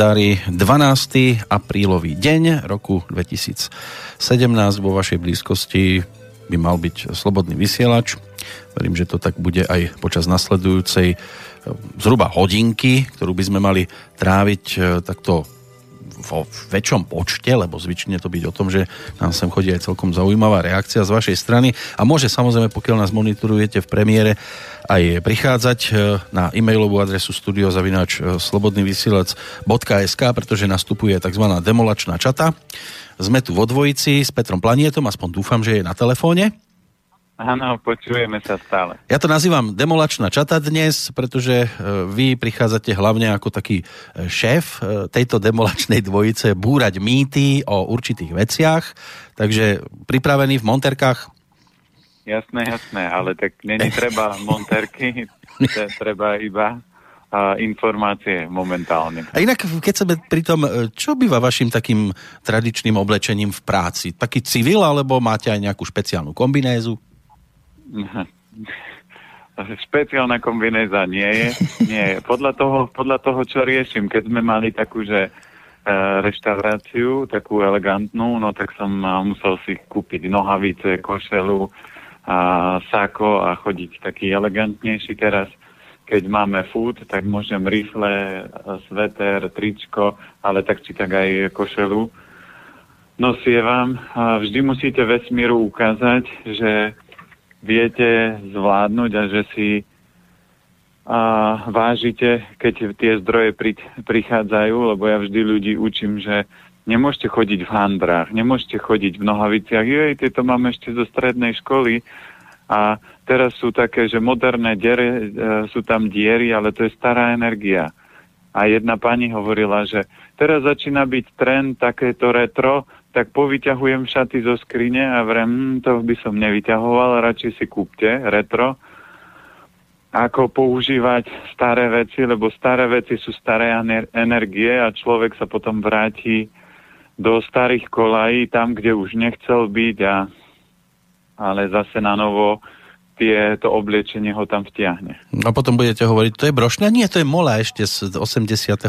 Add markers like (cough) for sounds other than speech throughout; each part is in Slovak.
kalendári 12. aprílový deň roku 2017 vo vašej blízkosti by mal byť slobodný vysielač. Verím, že to tak bude aj počas nasledujúcej e, zhruba hodinky, ktorú by sme mali tráviť e, takto vo väčšom počte, lebo zvyčne to byť o tom, že nám sem chodí aj celkom zaujímavá reakcia z vašej strany a môže samozrejme, pokiaľ nás monitorujete v premiére, aj prichádzať e, na e-mailovú adresu studiozavináč slobodnyvysielac.sk, pretože nastupuje tzv. demolačná čata. Sme tu vo dvojici s Petrom Planietom, aspoň dúfam, že je na telefóne. Áno, počujeme sa stále. Ja to nazývam demolačná čata dnes, pretože e, vy prichádzate hlavne ako taký e, šéf e, tejto demolačnej dvojice búrať mýty o určitých veciach. Takže pripravený v monterkách? Jasné, jasné, ale tak není treba monterky, (laughs) treba iba a informácie momentálne. A inak, keď sa pri tom, čo býva vašim takým tradičným oblečením v práci? Taký civil, alebo máte aj nejakú špeciálnu kombinézu? (laughs) Špeciálna kombinéza nie je. Nie je. Podľa toho, podľa toho, čo riešim, keď sme mali takú, že e, reštauráciu, takú elegantnú, no tak som musel si kúpiť nohavice, košelu, a sako a chodiť taký elegantnejší teraz. Keď máme food, tak môžem rifle, sveter, tričko, ale tak či tak aj košelu nosievam. A vždy musíte vesmíru ukázať, že viete zvládnuť a že si a vážite, keď tie zdroje pri, prichádzajú, lebo ja vždy ľudí učím, že nemôžete chodiť v handrách, nemôžete chodiť v nohaviciach. Jej, tieto máme ešte zo strednej školy a teraz sú také, že moderné diere, e, sú tam diery, ale to je stará energia. A jedna pani hovorila, že teraz začína byť trend takéto retro, tak povyťahujem šaty zo skrine a vrem, to by som nevyťahoval, radšej si kúpte retro, ako používať staré veci, lebo staré veci sú staré energie a človek sa potom vráti do starých kolají, tam, kde už nechcel byť, a, ale zase na novo tie, to obliečenie ho tam vtiahne. A potom budete hovoriť, to je brošňa? Nie, to je mola ešte z 82.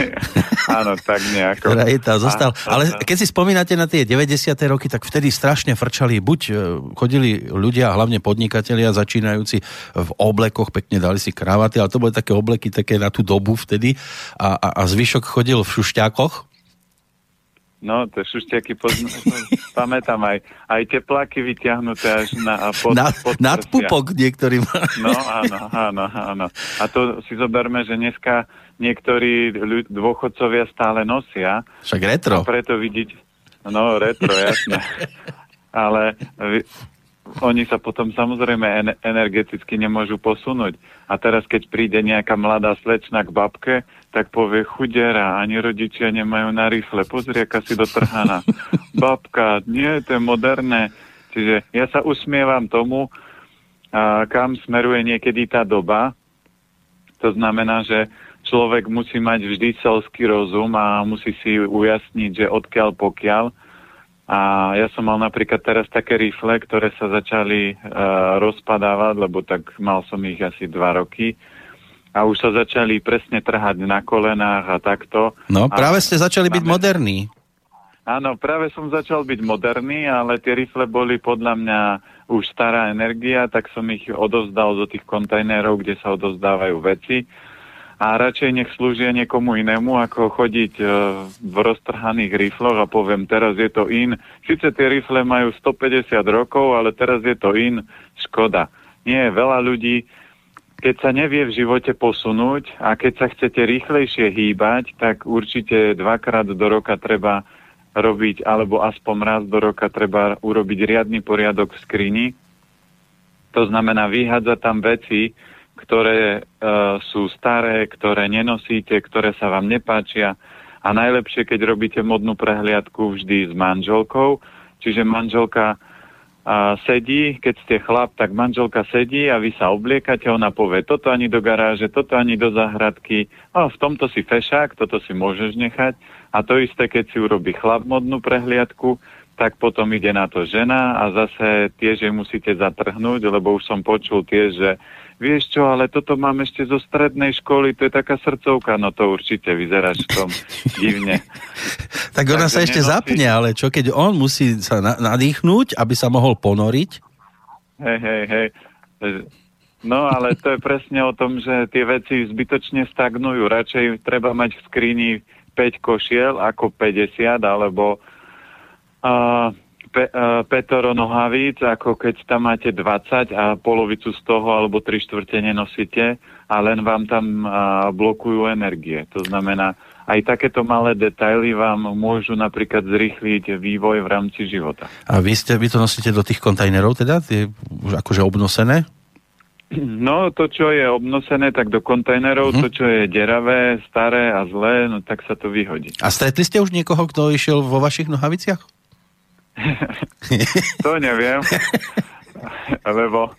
(laughs) Áno, tak nejako. Ktorá je tá zostal. Ale keď si spomínate na tie 90. roky, tak vtedy strašne frčali, buď e, chodili ľudia, hlavne podnikatelia, začínajúci v oblekoch, pekne dali si kravaty, ale to boli také obleky také na tú dobu vtedy a, a, a zvyšok chodil v šušťákoch, No, to šušťaky pozna, (laughs) pamätám aj, aj tepláky vyťahnuté až na pod, na, pod nad pupok niektorým. No, áno, áno, áno. A to si zoberme, že dneska niektorí ľud, dôchodcovia stále nosia. Však retro. A preto vidieť, no, retro, jasné. (laughs) Ale oni sa potom samozrejme energeticky nemôžu posunúť. A teraz, keď príde nejaká mladá slečna k babke, tak povie chudera, ani rodičia nemajú na rifle. Pozri, aká si dotrhaná. (laughs) Babka, nie, to je moderné. Čiže ja sa usmievam tomu, a kam smeruje niekedy tá doba. To znamená, že človek musí mať vždy selský rozum a musí si ujasniť, že odkiaľ pokiaľ a ja som mal napríklad teraz také rifle, ktoré sa začali uh, rozpadávať, lebo tak mal som ich asi dva roky. A už sa začali presne trhať na kolenách a takto. No, práve a ste začali byť moderní. Áno, práve som začal byť moderný, ale tie rifle boli podľa mňa už stará energia, tak som ich odovzdal do tých kontajnerov, kde sa odovzdávajú veci a radšej nech slúžia niekomu inému, ako chodiť e, v roztrhaných rifloch a poviem, teraz je to in. Sice tie rifle majú 150 rokov, ale teraz je to in. Škoda. Nie, veľa ľudí, keď sa nevie v živote posunúť a keď sa chcete rýchlejšie hýbať, tak určite dvakrát do roka treba robiť, alebo aspoň raz do roka treba urobiť riadny poriadok v skrini. To znamená vyhádzať tam veci, ktoré uh, sú staré, ktoré nenosíte, ktoré sa vám nepáčia. A najlepšie, keď robíte modnú prehliadku vždy s manželkou, čiže manželka uh, sedí, keď ste chlap, tak manželka sedí a vy sa obliekate, ona povie toto ani do garáže, toto ani do záhradky, a v tomto si fešák, toto si môžeš nechať. A to isté, keď si urobí chlap modnú prehliadku, tak potom ide na to žena a zase tiež je musíte zatrhnúť, lebo už som počul tiež, že vieš čo, ale toto mám ešte zo strednej školy, to je taká srdcovka, no to určite vyzeráš v tom (laughs) divne. tak ona Takže sa ešte nenosí... zapne, ale čo keď on musí sa na- nadýchnuť, aby sa mohol ponoriť? Hej, hej, hej. No ale to je presne o tom, že tie veci zbytočne stagnujú. Radšej treba mať v skrini 5 košiel ako 50, alebo uh, pe, uh, petoro nohavíc, ako keď tam máte 20 a polovicu z toho alebo 3 štvrte nenosíte a len vám tam uh, blokujú energie. To znamená, aj takéto malé detaily vám môžu napríklad zrýchliť vývoj v rámci života. A vy, ste, vy to nosíte do tých kontajnerov teda? Tie už akože obnosené? No, to, čo je obnosené, tak do kontajnerov, uh-huh. to, čo je deravé, staré a zlé, no tak sa to vyhodí. A stretli ste už niekoho, kto išiel vo vašich nohaviciach? (laughs) to neviem, lebo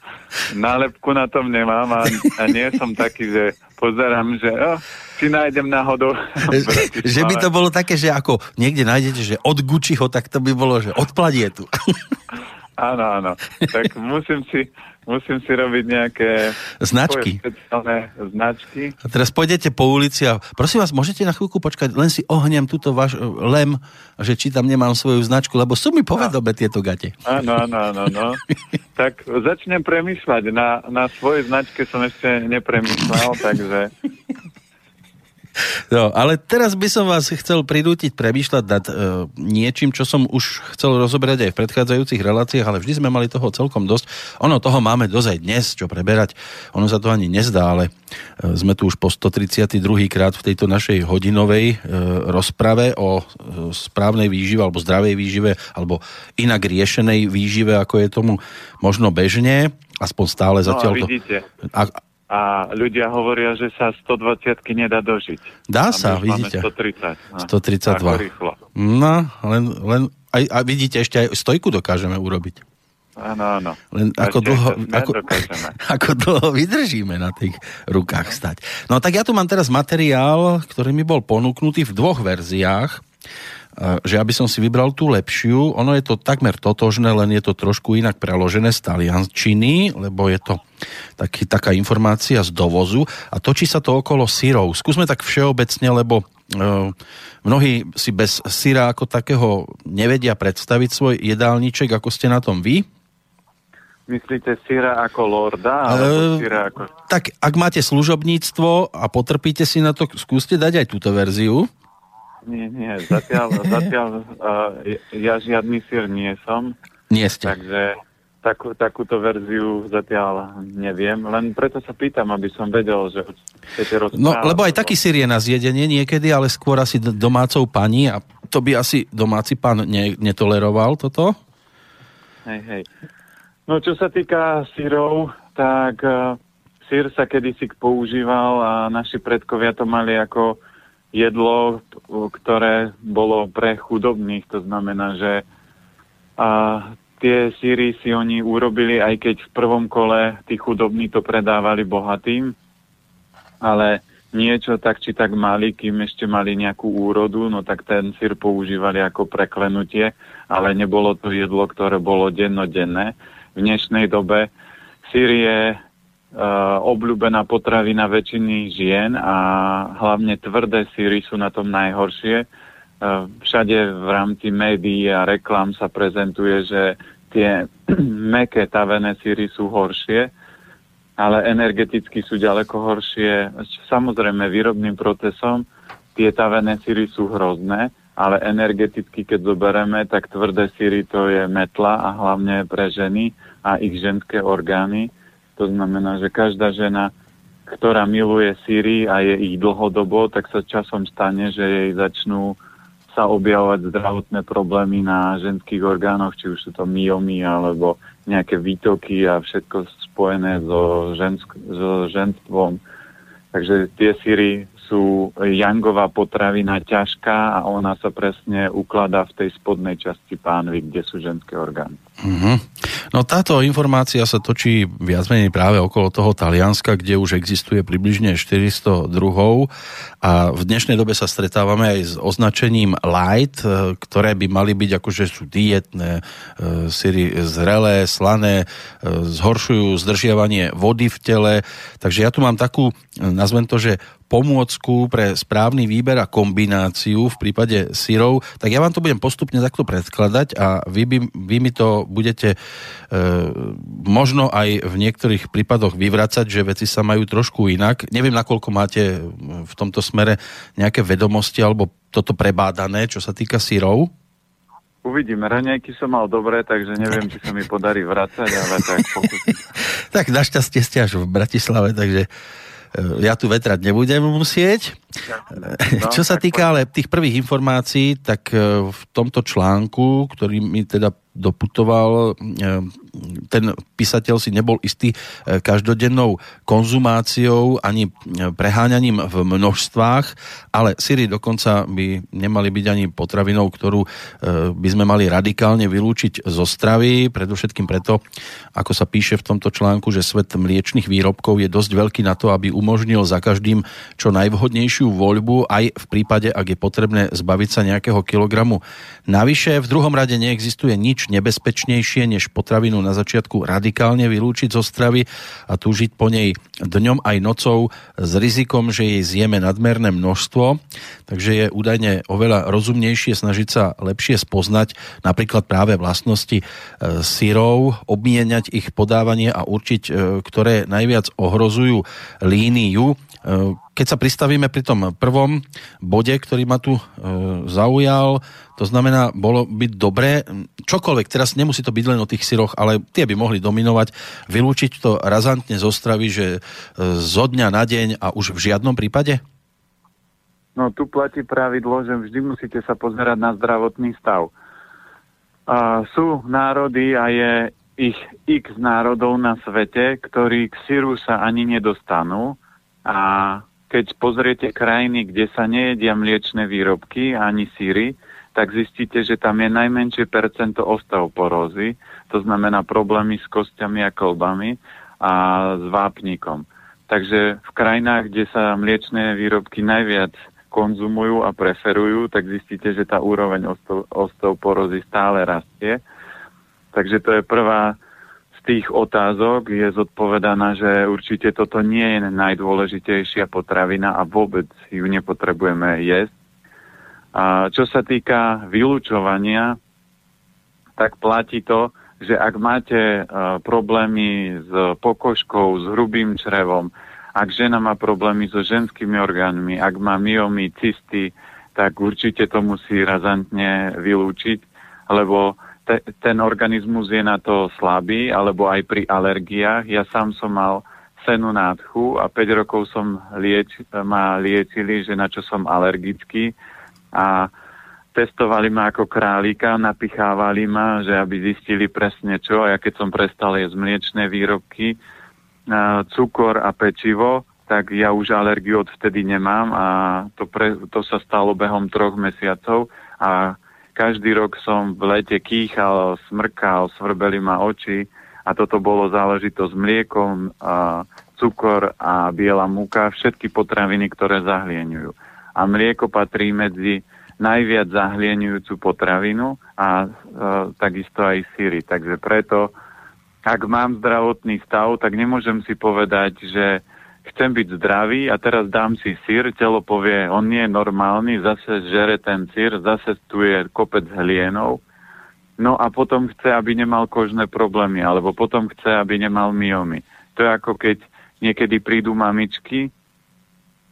nálepku na tom nemám a, a nie som taký, že pozerám, že oh, si nájdem náhodou. (laughs) že by to bolo také, že ako niekde nájdete, že od Gucciho, tak to by bolo, že od Pladietu. (laughs) áno, áno. Tak (laughs) musím si musím si robiť nejaké značky. značky. A teraz pôjdete po ulici a prosím vás, môžete na chvíľku počkať, len si ohnem túto váš e, lem, že či tam nemám svoju značku, lebo sú mi povedobe tieto gate. Áno, áno, áno, no. (laughs) tak začnem premýšľať. Na, na svojej značke som ešte nepremýšľal, takže (laughs) No, ale teraz by som vás chcel pridútiť premýšľať nad e, niečím, čo som už chcel rozoberať aj v predchádzajúcich reláciách, ale vždy sme mali toho celkom dosť. Ono toho máme dosť aj dnes, čo preberať. Ono sa to ani nezdá, ale e, sme tu už po 132. krát v tejto našej hodinovej e, rozprave o e, správnej výžive alebo zdravej výžive alebo inak riešenej výžive, ako je tomu možno bežne aspoň stále no, zatiaľ to... A, a ľudia hovoria, že sa 120 nedá dožiť. Dá sa, vidíte. 130. No, 132. Rýchlo. No, len, len aj, a vidíte, ešte aj stojku dokážeme urobiť. Áno, áno. Len ako dlho, ako, (laughs) ako dlho vydržíme na tých rukách stať. No tak ja tu mám teraz materiál, ktorý mi bol ponúknutý v dvoch verziách že aby som si vybral tú lepšiu, ono je to takmer totožné, len je to trošku inak preložené z taliančiny, lebo je to taký, taká informácia z dovozu a točí sa to okolo syrov. Skúsme tak všeobecne, lebo uh, mnohí si bez syra ako takého nevedia predstaviť svoj jedálniček, ako ste na tom vy. Myslíte syra ako lorda? Alebo uh, syra ako... Tak ak máte služobníctvo a potrpíte si na to, skúste dať aj túto verziu. Nie, nie, zatiaľ, (laughs) zatiaľ uh, ja žiadny sír nie som. Nie ste. Takže takú, takúto verziu zatiaľ neviem, len preto sa pýtam, aby som vedel, že chcete rozprávať. No, lebo aj taký sír je na zjedenie niekedy, ale skôr asi domácou pani a to by asi domáci pán ne, netoleroval toto? Hej, hej. No, čo sa týka sírov, tak uh, sír sa kedysi používal a naši predkovia to mali ako jedlo, ktoré bolo pre chudobných. To znamená, že a tie síry si oni urobili, aj keď v prvom kole tí chudobní to predávali bohatým, ale niečo tak či tak mali, kým ešte mali nejakú úrodu, no tak ten sír používali ako preklenutie, ale nebolo to jedlo, ktoré bolo dennodenné. V dnešnej dobe sír je obľúbená potravina väčšiny žien a hlavne tvrdé síry sú na tom najhoršie. Uh, všade v rámci médií a reklám sa prezentuje, že tie (clears throat) meké tavené síry sú horšie, ale energeticky sú ďaleko horšie. Samozrejme výrobným procesom tie tavené síry sú hrozné, ale energeticky, keď zoberieme, tak tvrdé síry to je metla a hlavne pre ženy a ich ženské orgány to znamená, že každá žena, ktorá miluje síry a je ich dlhodobo, tak sa časom stane, že jej začnú sa objavovať zdravotné problémy na ženských orgánoch, či už sú to myomy alebo nejaké výtoky a všetko spojené so, žensk- so ženstvom. Takže tie síry sú jangová potravina ťažká a ona sa presne ukladá v tej spodnej časti pánvy, kde sú ženské orgány. Mm-hmm. No táto informácia sa točí viac menej práve okolo toho Talianska, kde už existuje približne 400 druhov a v dnešnej dobe sa stretávame aj s označením light, e, ktoré by mali byť akože sú dietné, e, syry zrelé, slané, e, zhoršujú zdržiavanie vody v tele. Takže ja tu mám takú, nazvem to, že pomôcku pre správny výber a kombináciu v prípade syrov, tak ja vám to budem postupne takto predkladať a vy, by, vy mi to budete e, možno aj v niektorých prípadoch vyvracať, že veci sa majú trošku inak. Neviem, nakoľko máte v tomto smere nejaké vedomosti alebo toto prebádané, čo sa týka syrov. Uvidíme, raňajky som mal dobre, takže neviem, či sa mi podarí vracať, ale tak pokúsim. (laughs) tak našťastie ste až v Bratislave, takže ja tu vetrať nebudem musieť. No, Čo sa týka ale tých prvých informácií, tak e, v tomto článku, ktorý mi teda doputoval. E, ten písateľ si nebol istý e, každodennou konzumáciou ani preháňaním v množstvách, ale syry dokonca by nemali byť ani potravinou, ktorú by sme mali radikálne vylúčiť zo stravy, predovšetkým preto, ako sa píše v tomto článku, že svet mliečných výrobkov je dosť veľký na to, aby umožnil za každým čo najvhodnejšiu voľbu, aj v prípade, ak je potrebné zbaviť sa nejakého kilogramu. Navyše, v druhom rade neexistuje nič nebezpečnejšie, než potravinu na začiatku radikálne vylúčiť zo stravy a túžiť po nej dňom aj nocou s rizikom, že jej zjeme nadmerné množstvo. Takže je údajne oveľa rozumnejšie snažiť sa lepšie spoznať napríklad práve vlastnosti e, syrov, obmieniať ich podávanie a určiť, e, ktoré najviac ohrozujú líniu keď sa pristavíme pri tom prvom bode, ktorý ma tu e, zaujal, to znamená, bolo by dobré, čokoľvek, teraz nemusí to byť len o tých syroch, ale tie by mohli dominovať, vylúčiť to razantne zo stravy, že e, zo dňa na deň a už v žiadnom prípade? No tu platí pravidlo, že vždy musíte sa pozerať na zdravotný stav. A sú národy a je ich x národov na svete, ktorí k syru sa ani nedostanú, a keď pozriete krajiny, kde sa nejedia mliečne výrobky ani síry, tak zistíte, že tam je najmenšie percento osteoporózy, to znamená problémy s kostiami a kolbami a s vápnikom. Takže v krajinách, kde sa mliečne výrobky najviac konzumujú a preferujú, tak zistíte, že tá úroveň osteoporózy stále rastie. Takže to je prvá tých otázok je zodpovedaná, že určite toto nie je najdôležitejšia potravina a vôbec ju nepotrebujeme jesť. A čo sa týka vylúčovania, tak platí to, že ak máte uh, problémy s pokožkou, s hrubým črevom, ak žena má problémy so ženskými orgánmi, ak má myomy, cysty, tak určite to musí razantne vylúčiť, lebo te, ten organizmus je na to slabý, alebo aj pri alergiách. Ja sám som mal senu nádchu a 5 rokov som lieč, ma liečili, že na čo som alergický. A testovali ma ako králika, napichávali ma, že aby zistili presne čo. A ja keď som prestal jesť mliečné výrobky, cukor a pečivo, tak ja už alergiu odvtedy nemám a to, pre, to sa stalo behom troch mesiacov. A každý rok som v lete kýchal, smrkal, svrbeli ma oči a toto bolo záležitosť s mliekom, a cukor a biela múka, všetky potraviny, ktoré zahlieňujú. A mlieko patrí medzi najviac zahlieňujúcu potravinu a e, takisto aj síry. Takže preto, ak mám zdravotný stav, tak nemôžem si povedať, že chcem byť zdravý a teraz dám si sír, telo povie, on nie je normálny, zase žere ten sír, zase tu je kopec hlienov, no a potom chce, aby nemal kožné problémy, alebo potom chce, aby nemal myomy. To je ako keď niekedy prídu mamičky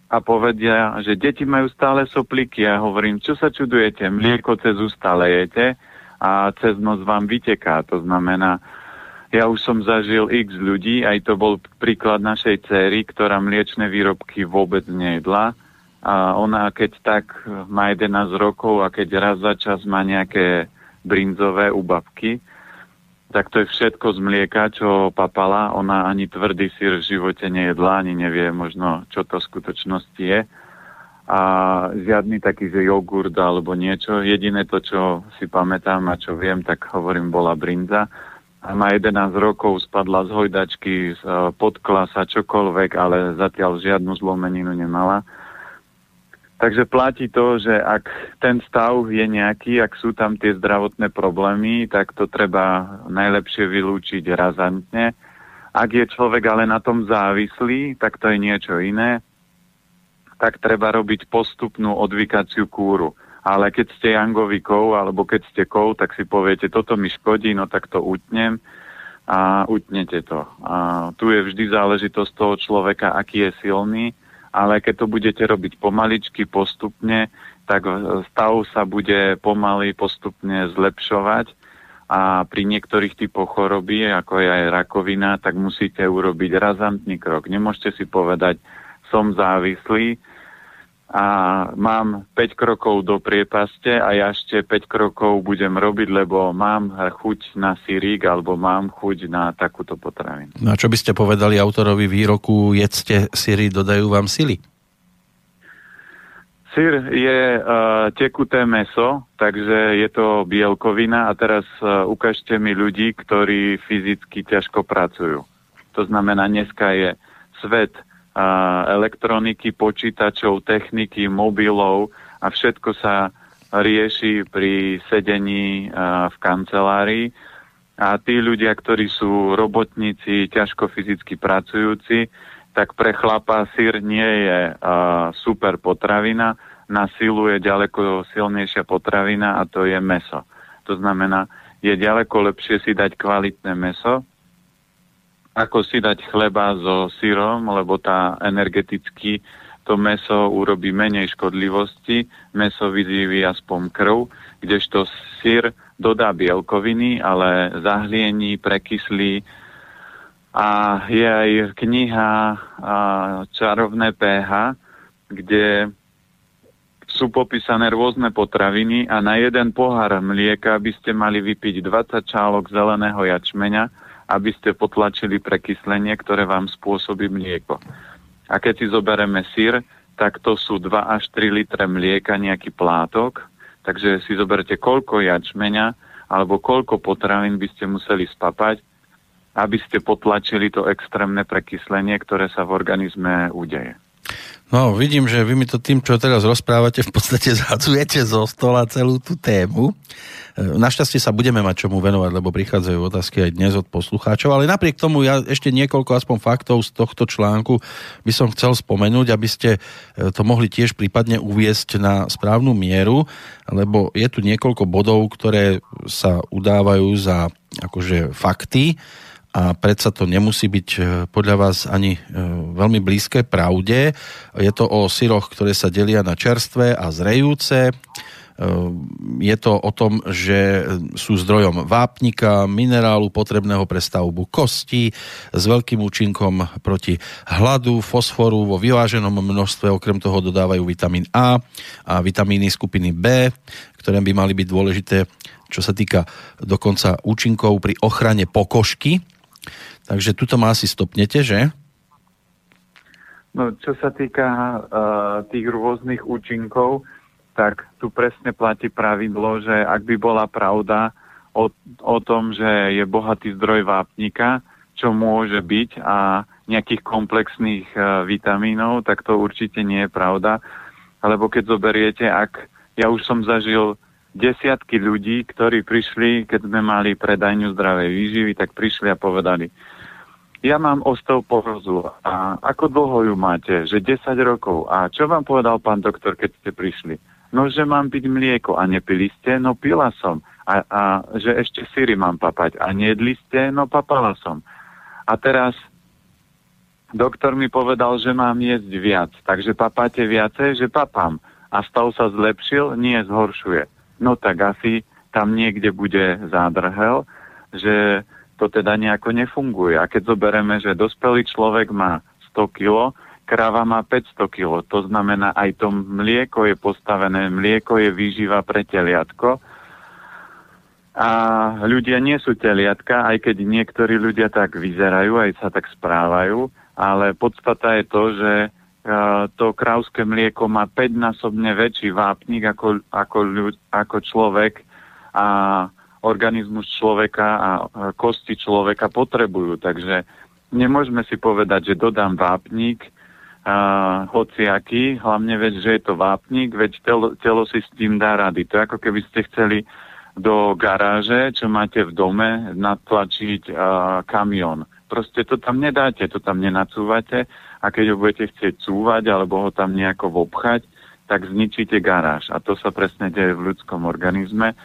a povedia, že deti majú stále sopliky. Ja hovorím, čo sa čudujete, mlieko cez ústa lejete a cez nos vám vyteká. To znamená, ja už som zažil x ľudí, aj to bol príklad našej céry, ktorá mliečne výrobky vôbec nejedla. A ona keď tak má 11 rokov a keď raz za čas má nejaké brinzové úbavky, tak to je všetko z mlieka, čo papala. Ona ani tvrdý sír v živote nejedla, ani nevie možno, čo to v skutočnosti je. A žiadny taký, že jogurt alebo niečo. Jediné to, čo si pamätám a čo viem, tak hovorím, bola brinza má 11 rokov, spadla z hojdačky, e, podklasa, čokoľvek, ale zatiaľ žiadnu zlomeninu nemala. Takže platí to, že ak ten stav je nejaký, ak sú tam tie zdravotné problémy, tak to treba najlepšie vylúčiť razantne. Ak je človek ale na tom závislý, tak to je niečo iné. Tak treba robiť postupnú odvykaciu kúru. Ale keď ste jangový kov, alebo keď ste kov, tak si poviete, toto mi škodí, no tak to utnem a utnete to. A tu je vždy záležitosť toho človeka, aký je silný ale keď to budete robiť pomaličky, postupne, tak stav sa bude pomaly postupne zlepšovať a pri niektorých typoch choroby, ako je aj rakovina, tak musíte urobiť razantný krok. Nemôžete si povedať, som závislý, a mám 5 krokov do priepaste a ja ešte 5 krokov budem robiť, lebo mám chuť na sírik alebo mám chuť na takúto potravinu. No a čo by ste povedali autorovi výroku jedzte síry, dodajú vám sily? Syr je uh, tekuté meso, takže je to bielkovina a teraz uh, ukážte mi ľudí, ktorí fyzicky ťažko pracujú. To znamená, dneska je svet elektroniky, počítačov, techniky, mobilov a všetko sa rieši pri sedení v kancelárii. A tí ľudia, ktorí sú robotníci, ťažko fyzicky pracujúci, tak pre chlapa sír nie je super potravina, na silu je ďaleko silnejšia potravina a to je meso. To znamená, je ďaleko lepšie si dať kvalitné meso, ako si dať chleba so sírom, lebo tá energeticky to meso urobí menej škodlivosti, meso vyzývi aspoň krv, kdežto sír dodá bielkoviny, ale zahliení, prekyslí. A je aj kniha Čarovné pH, kde sú popísané rôzne potraviny a na jeden pohár mlieka by ste mali vypiť 20 čálok zeleného jačmeňa, aby ste potlačili prekyslenie, ktoré vám spôsobí mlieko. A keď si zoberieme sír, tak to sú 2 až 3 litre mlieka, nejaký plátok. Takže si zoberte koľko jačmeňa alebo koľko potravín by ste museli spapať, aby ste potlačili to extrémne prekyslenie, ktoré sa v organizme udeje. No, vidím, že vy mi to tým, čo teraz rozprávate, v podstate (laughs) zhadzujete zo stola celú tú tému. E, našťastie sa budeme mať čomu venovať, lebo prichádzajú otázky aj dnes od poslucháčov, ale napriek tomu ja ešte niekoľko aspoň faktov z tohto článku by som chcel spomenúť, aby ste e, to mohli tiež prípadne uviesť na správnu mieru, lebo je tu niekoľko bodov, ktoré sa udávajú za akože fakty, a predsa to nemusí byť e, podľa vás ani e, veľmi blízke pravde. Je to o syroch, ktoré sa delia na čerstvé a zrejúce. E, je to o tom, že sú zdrojom vápnika, minerálu potrebného pre stavbu kostí s veľkým účinkom proti hladu, fosforu vo vyváženom množstve. Okrem toho dodávajú vitamín A a vitamíny skupiny B, ktoré by mali byť dôležité čo sa týka dokonca účinkov pri ochrane pokožky, Takže tuto ma asi stopnete, že? No, čo sa týka uh, tých rôznych účinkov, tak tu presne platí pravidlo, že ak by bola pravda o, o tom, že je bohatý zdroj vápnika, čo môže byť a nejakých komplexných uh, vitamínov, tak to určite nie je pravda. Lebo keď zoberiete, ak ja už som zažil desiatky ľudí, ktorí prišli, keď sme mali predajňu zdravej výživy, tak prišli a povedali, ja mám osteoporózu a ako dlho ju máte? Že 10 rokov. A čo vám povedal pán doktor, keď ste prišli? No, že mám piť mlieko a nepili ste? No, pila som. A, a že ešte síry mám papať. A nejedli ste? No, papala som. A teraz doktor mi povedal, že mám jesť viac. Takže papáte viacej? Že papám. A stav sa zlepšil? Nie, zhoršuje. No tak asi tam niekde bude zádrhel, že to teda nejako nefunguje. A keď zoberieme, že dospelý človek má 100 kg, kráva má 500 kg, to znamená aj to mlieko je postavené, mlieko je výživa pre teliatko. A ľudia nie sú teliatka, aj keď niektorí ľudia tak vyzerajú, aj sa tak správajú, ale podstata je to, že to krauské mlieko má 5-násobne väčší vápnik ako, ako, ľud, ako človek a organizmus človeka a kosti človeka potrebujú. Takže nemôžeme si povedať, že dodám vápnik, uh, hociaký, hlavne veď, že je to vápnik, veď telo, telo si s tým dá rady. To je ako keby ste chceli do garáže, čo máte v dome, natlačiť uh, kamión. Proste to tam nedáte, to tam nenacúvate a keď ho budete chcieť cúvať alebo ho tam nejako vobchať, tak zničíte garáž. A to sa presne deje v ľudskom organizme,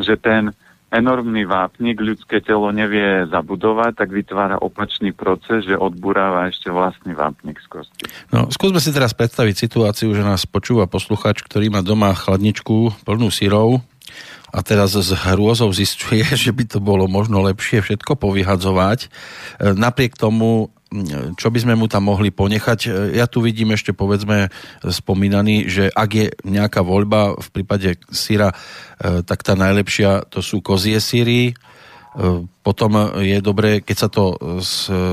že ten enormný vápnik ľudské telo nevie zabudovať, tak vytvára opačný proces, že odburáva ešte vlastný vápnik z kosti. No, skúsme si teraz predstaviť situáciu, že nás počúva posluchač, ktorý má doma chladničku plnú syrov a teraz s hrôzou zistuje, (laughs) že by to bolo možno lepšie všetko povyhadzovať. E, napriek tomu čo by sme mu tam mohli ponechať. Ja tu vidím ešte povedzme spomínaný, že ak je nejaká voľba v prípade syra, e, tak tá najlepšia to sú kozie syry, e, potom je dobré, keď sa to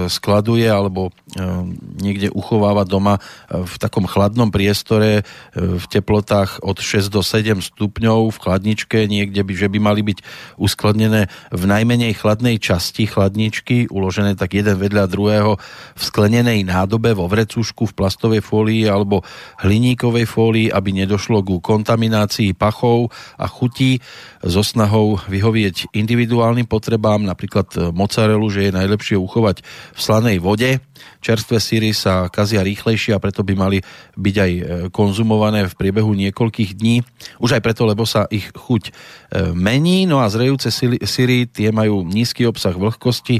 skladuje alebo e, niekde uchováva doma e, v takom chladnom priestore e, v teplotách od 6 do 7 stupňov v chladničke, niekde by, že by mali byť uskladnené v najmenej chladnej časti chladničky, uložené tak jeden vedľa druhého v sklenenej nádobe vo vrecúšku v plastovej fólii alebo hliníkovej fólii, aby nedošlo ku kontaminácii pachov a chutí. So snahou vyhovieť individuálnym potrebám, napríklad napríklad e, mozzarelu, že je najlepšie uchovať v slanej vode. Čerstvé síry sa kazia rýchlejšie a preto by mali byť aj e, konzumované v priebehu niekoľkých dní. Už aj preto, lebo sa ich chuť e, mení. No a zrejúce síry tie majú nízky obsah vlhkosti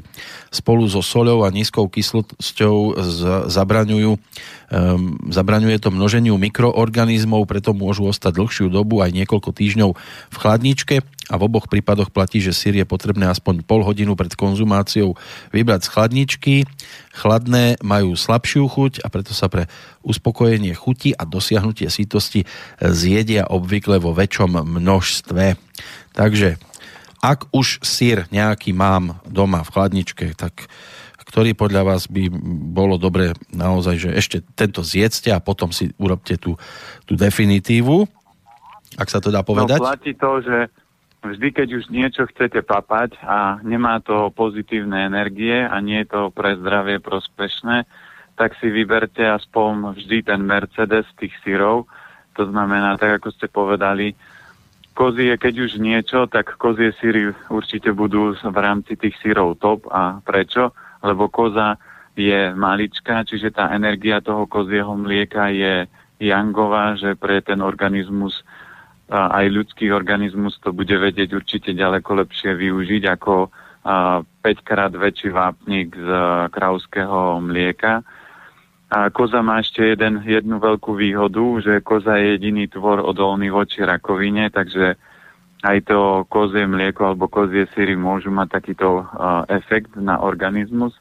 spolu so soľou a nízkou kyslosťou zabraňujú zabraňuje to množeniu mikroorganizmov, preto môžu ostať dlhšiu dobu aj niekoľko týždňov v chladničke a v oboch prípadoch platí, že sír je potrebné aspoň pol hodinu pred konzumáciou vybrať z chladničky. Chladné majú slabšiu chuť a preto sa pre uspokojenie chuti a dosiahnutie sítosti zjedia obvykle vo väčšom množstve. Takže ak už sír nejaký mám doma v chladničke, tak ktorý podľa vás by bolo dobre naozaj, že ešte tento zjedzte a potom si urobte tú, tú definitívu, ak sa to dá povedať? No, platí to, že vždy, keď už niečo chcete papať a nemá to pozitívne energie a nie je to pre zdravie prospešné, tak si vyberte aspoň vždy ten Mercedes tých syrov. To znamená, tak ako ste povedali, kozie, keď už niečo, tak kozie síry určite budú v rámci tých sírov top. A prečo? lebo koza je maličká, čiže tá energia toho kozieho mlieka je jangová, že pre ten organizmus, aj ľudský organizmus to bude vedieť určite ďaleko lepšie využiť ako 5 krát väčší vápnik z krauského mlieka. A koza má ešte jeden, jednu veľkú výhodu, že koza je jediný tvor odolný voči rakovine, takže aj to kozie mlieko alebo kozie síry môžu mať takýto uh, efekt na organizmus,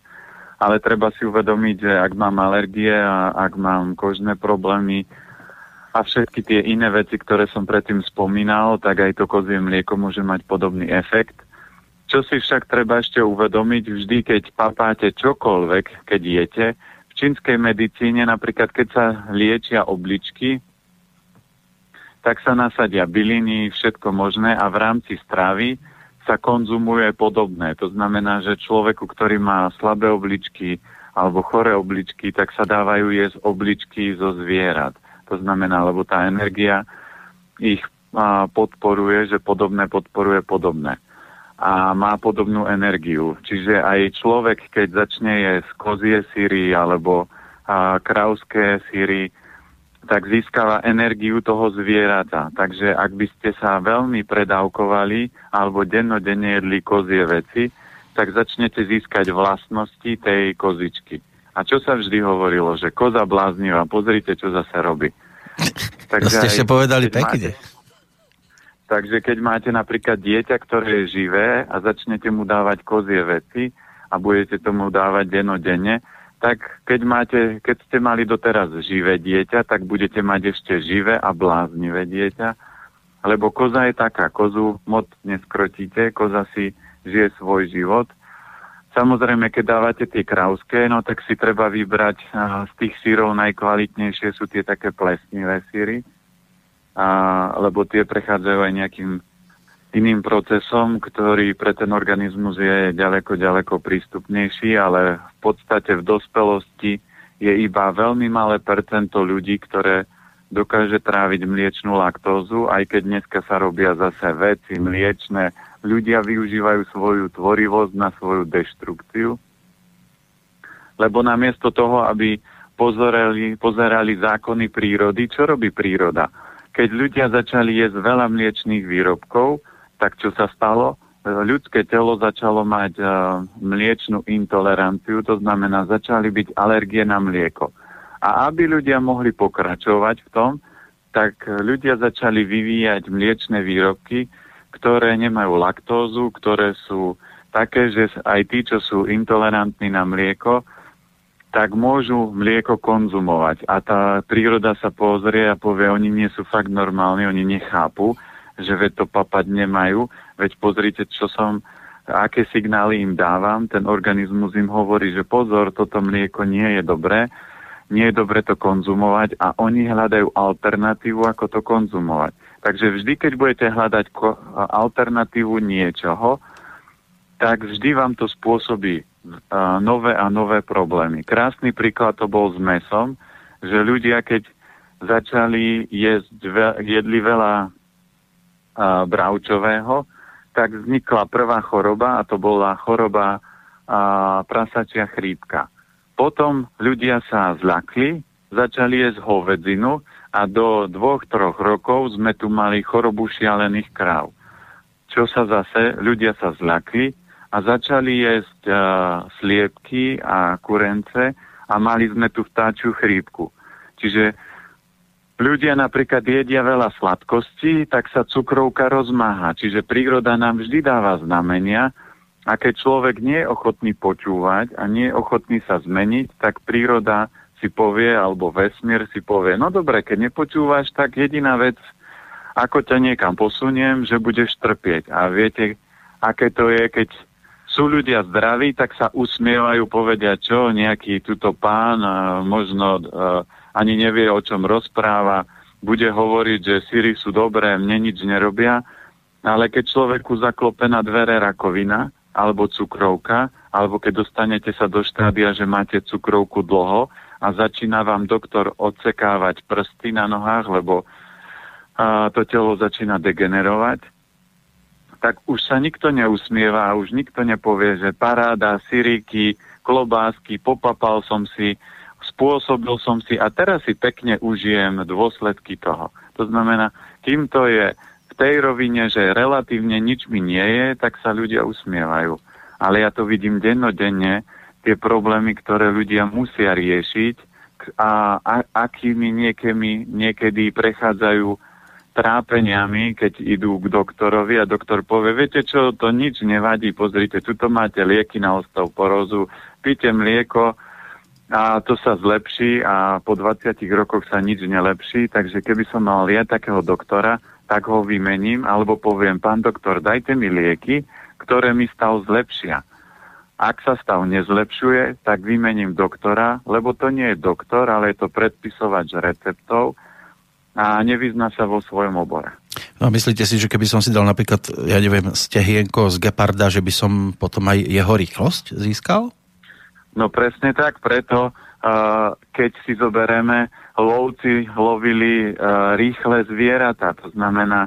ale treba si uvedomiť, že ak mám alergie a ak mám kožné problémy a všetky tie iné veci, ktoré som predtým spomínal, tak aj to kozie mlieko môže mať podobný efekt. Čo si však treba ešte uvedomiť, vždy keď papáte čokoľvek, keď jete, v čínskej medicíne napríklad keď sa liečia obličky, tak sa nasadia byliny, všetko možné a v rámci stravy sa konzumuje podobné. To znamená, že človeku, ktorý má slabé obličky alebo choré obličky, tak sa dávajú jesť obličky zo zvierat. To znamená, lebo tá energia ich podporuje, že podobné podporuje podobné. A má podobnú energiu. Čiže aj človek, keď začne jesť kozie síry alebo a, krauské síry, tak získava energiu toho zvieratá. Takže ak by ste sa veľmi predávkovali alebo dennodenne jedli kozie veci, tak začnete získať vlastnosti tej kozičky. A čo sa vždy hovorilo, že koza bláznivá, pozrite, čo zase robí. Takže to ste ešte povedali pekne. Máte, takže keď máte napríklad dieťa, ktoré je živé a začnete mu dávať kozie veci a budete tomu dávať dennodenne, tak keď, máte, keď ste mali doteraz živé dieťa, tak budete mať ešte živé a bláznivé dieťa, lebo koza je taká, kozu moc neskrotíte, koza si žije svoj život. Samozrejme, keď dávate tie krauské, no tak si treba vybrať a, z tých sírov najkvalitnejšie sú tie také plesnivé síry, a, lebo tie prechádzajú aj nejakým iným procesom, ktorý pre ten organizmus je ďaleko, ďaleko prístupnejší, ale v podstate v dospelosti je iba veľmi malé percento ľudí, ktoré dokáže tráviť mliečnú laktózu, aj keď dneska sa robia zase veci mliečne. Ľudia využívajú svoju tvorivosť na svoju deštrukciu, lebo namiesto toho, aby pozerali, pozerali zákony prírody, čo robí príroda? Keď ľudia začali jesť veľa mliečných výrobkov, tak čo sa stalo? Ľudské telo začalo mať uh, mliečnú intoleranciu, to znamená, začali byť alergie na mlieko. A aby ľudia mohli pokračovať v tom, tak ľudia začali vyvíjať mliečne výrobky, ktoré nemajú laktózu, ktoré sú také, že aj tí, čo sú intolerantní na mlieko, tak môžu mlieko konzumovať. A tá príroda sa pozrie a povie, oni nie sú fakt normálni, oni nechápu, že veď to papať nemajú, veď pozrite, čo som, aké signály im dávam, ten organizmus im hovorí, že pozor, toto mlieko nie je dobré, nie je dobre to konzumovať a oni hľadajú alternatívu, ako to konzumovať. Takže vždy, keď budete hľadať alternatívu niečoho, tak vždy vám to spôsobí nové a nové problémy. Krásny príklad to bol s mesom, že ľudia, keď začali jesť, jedli veľa bravčového, tak vznikla prvá choroba a to bola choroba prasačia chrípka. Potom ľudia sa zlakli, začali jesť hovedzinu a do dvoch, troch rokov sme tu mali chorobu šialených kráv. Čo sa zase, ľudia sa zlakli a začali jesť uh, sliepky a kurence a mali sme tu vtáčiu chrípku. Čiže ľudia napríklad jedia veľa sladkostí, tak sa cukrovka rozmáha. Čiže príroda nám vždy dáva znamenia a keď človek nie je ochotný počúvať a nie je ochotný sa zmeniť, tak príroda si povie, alebo vesmír si povie, no dobre, keď nepočúvaš, tak jediná vec, ako ťa niekam posuniem, že budeš trpieť. A viete, aké to je, keď sú ľudia zdraví, tak sa usmievajú, povedia, čo, nejaký tuto pán, možno uh, ani nevie, o čom rozpráva, bude hovoriť, že síry sú dobré, mne nič nerobia, ale keď človeku zaklope na dvere rakovina alebo cukrovka, alebo keď dostanete sa do štádia, že máte cukrovku dlho a začína vám doktor odsekávať prsty na nohách, lebo a, to telo začína degenerovať, tak už sa nikto neusmieva, už nikto nepovie, že paráda, syríky, klobásky, popapal som si, spôsobil som si a teraz si pekne užijem dôsledky toho. To znamená, kým to je v tej rovine, že relatívne nič mi nie je, tak sa ľudia usmievajú. Ale ja to vidím dennodenne, tie problémy, ktoré ľudia musia riešiť a, a akými niekedy, niekedy prechádzajú trápeniami, keď idú k doktorovi a doktor povie, viete čo, to nič nevadí, pozrite, tuto máte lieky na osteoporózu, píte mlieko, a to sa zlepší a po 20 rokoch sa nič nelepší, takže keby som mal ja takého doktora, tak ho vymením, alebo poviem, pán doktor, dajte mi lieky, ktoré mi stav zlepšia. Ak sa stav nezlepšuje, tak vymením doktora, lebo to nie je doktor, ale je to predpisovač receptov a nevyzná sa vo svojom obore. No a myslíte si, že keby som si dal napríklad, ja neviem, stehienko z geparda, že by som potom aj jeho rýchlosť získal? No presne tak, preto uh, keď si zobereme, lovci lovili uh, rýchle zvieratá, to znamená,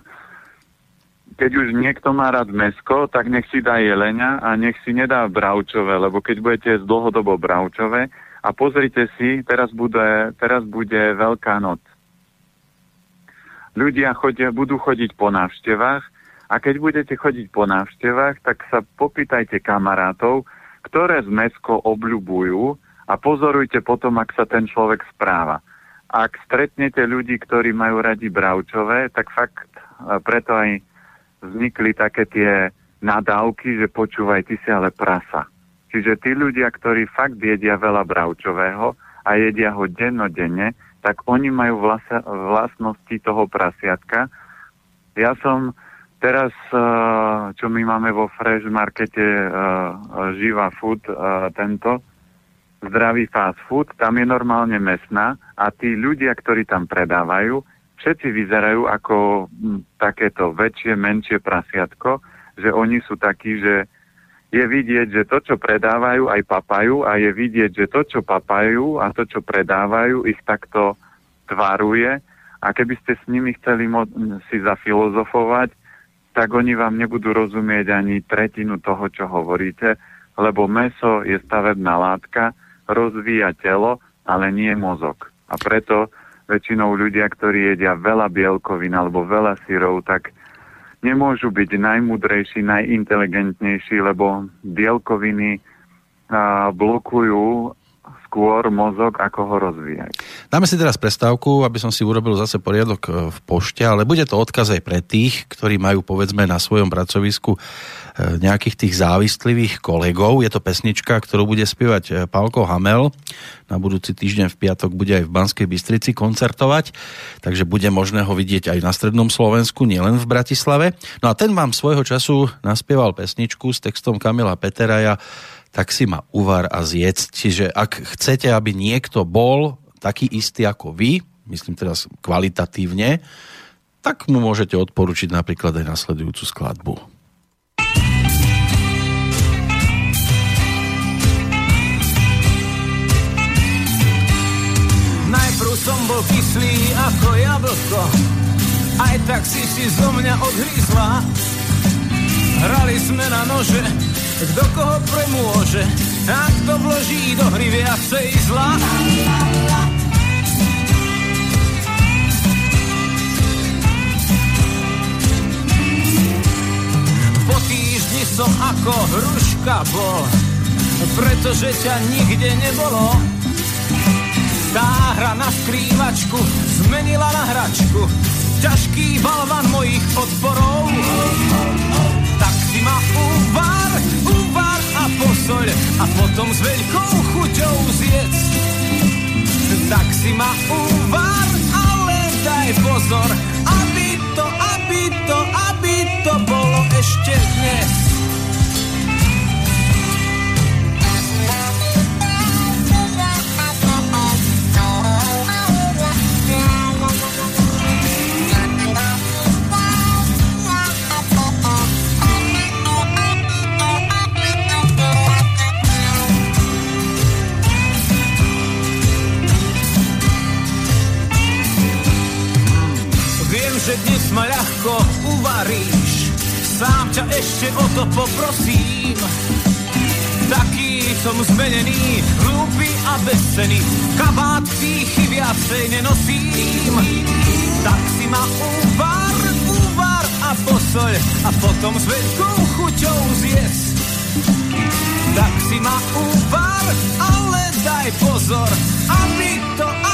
keď už niekto má rád mesko, tak nech si dá jelenia a nech si nedá bravčové, lebo keď budete jesť dlhodobo bravčové a pozrite si, teraz bude, teraz bude Veľká noc. Ľudia chodia, budú chodiť po návštevách a keď budete chodiť po návštevách, tak sa popýtajte kamarátov, ktoré z mesko obľubujú a pozorujte potom, ak sa ten človek správa. Ak stretnete ľudí, ktorí majú radi bravčové, tak fakt preto aj vznikli také tie nadávky, že počúvaj, ty si ale prasa. Čiže tí ľudia, ktorí fakt jedia veľa bravčového a jedia ho dennodenne, tak oni majú vlastnosti toho prasiatka. Ja som Teraz, eh, čo my máme vo Fresh Markete eh, Živa Food, eh, tento zdravý fast food, tam je normálne mesná a tí ľudia, ktorí tam predávajú, všetci vyzerajú ako takéto väčšie, menšie prasiatko, že oni sú takí, že je vidieť, že to, čo predávajú, aj papajú a je vidieť, že to, čo papajú a to, čo predávajú, ich takto tvaruje a keby ste s nimi chceli si zafilozofovať, tak oni vám nebudú rozumieť ani tretinu toho, čo hovoríte, lebo meso je stavebná látka, rozvíja telo, ale nie mozog. A preto väčšinou ľudia, ktorí jedia veľa bielkovín alebo veľa syrov, tak nemôžu byť najmudrejší, najinteligentnejší, lebo bielkoviny blokujú skôr mozog, ako ho rozvíjať. Dáme si teraz prestávku, aby som si urobil zase poriadok e, v pošte, ale bude to odkaz aj pre tých, ktorí majú povedzme na svojom pracovisku e, nejakých tých závistlivých kolegov. Je to pesnička, ktorú bude spievať e, Pálko Hamel. Na budúci týždeň v piatok bude aj v Banskej Bystrici koncertovať, takže bude možné ho vidieť aj na Strednom Slovensku, nielen v Bratislave. No a ten vám svojho času naspieval pesničku s textom Kamila Peteraja tak si ma uvar a zjedz. Čiže ak chcete, aby niekto bol taký istý ako vy, myslím teraz kvalitatívne, tak mu môžete odporučiť napríklad aj nasledujúcu skladbu. Najprv som bol kyslý ako jablko, aj tak si si zo mňa odhryzla. Hrali sme na nože, kto koho premôže a kto vloží do hry viacej zla. Po týždni som ako hruška bol, pretože ťa nikde nebolo. Tá hra na skrývačku zmenila na hračku, ťažký balvan mojich odporov. Tak si ma uvar, uvar a posoľ a potom s veľkou chuťou zjedz. Tak si ma uvar, ale daj pozor, aby to, aby to, aby to bolo ešte dnes. Že dnes ma ľahko uvaríš, sám ťa ešte o to poprosím. Taký som zmenený, hlúpy a bezcený, kabát pýchy viacej nenosím. Tak si ma uvar, uvar a posoľ a potom s veľkou chuťou zjes. Tak si ma uvar, ale daj pozor, aby to,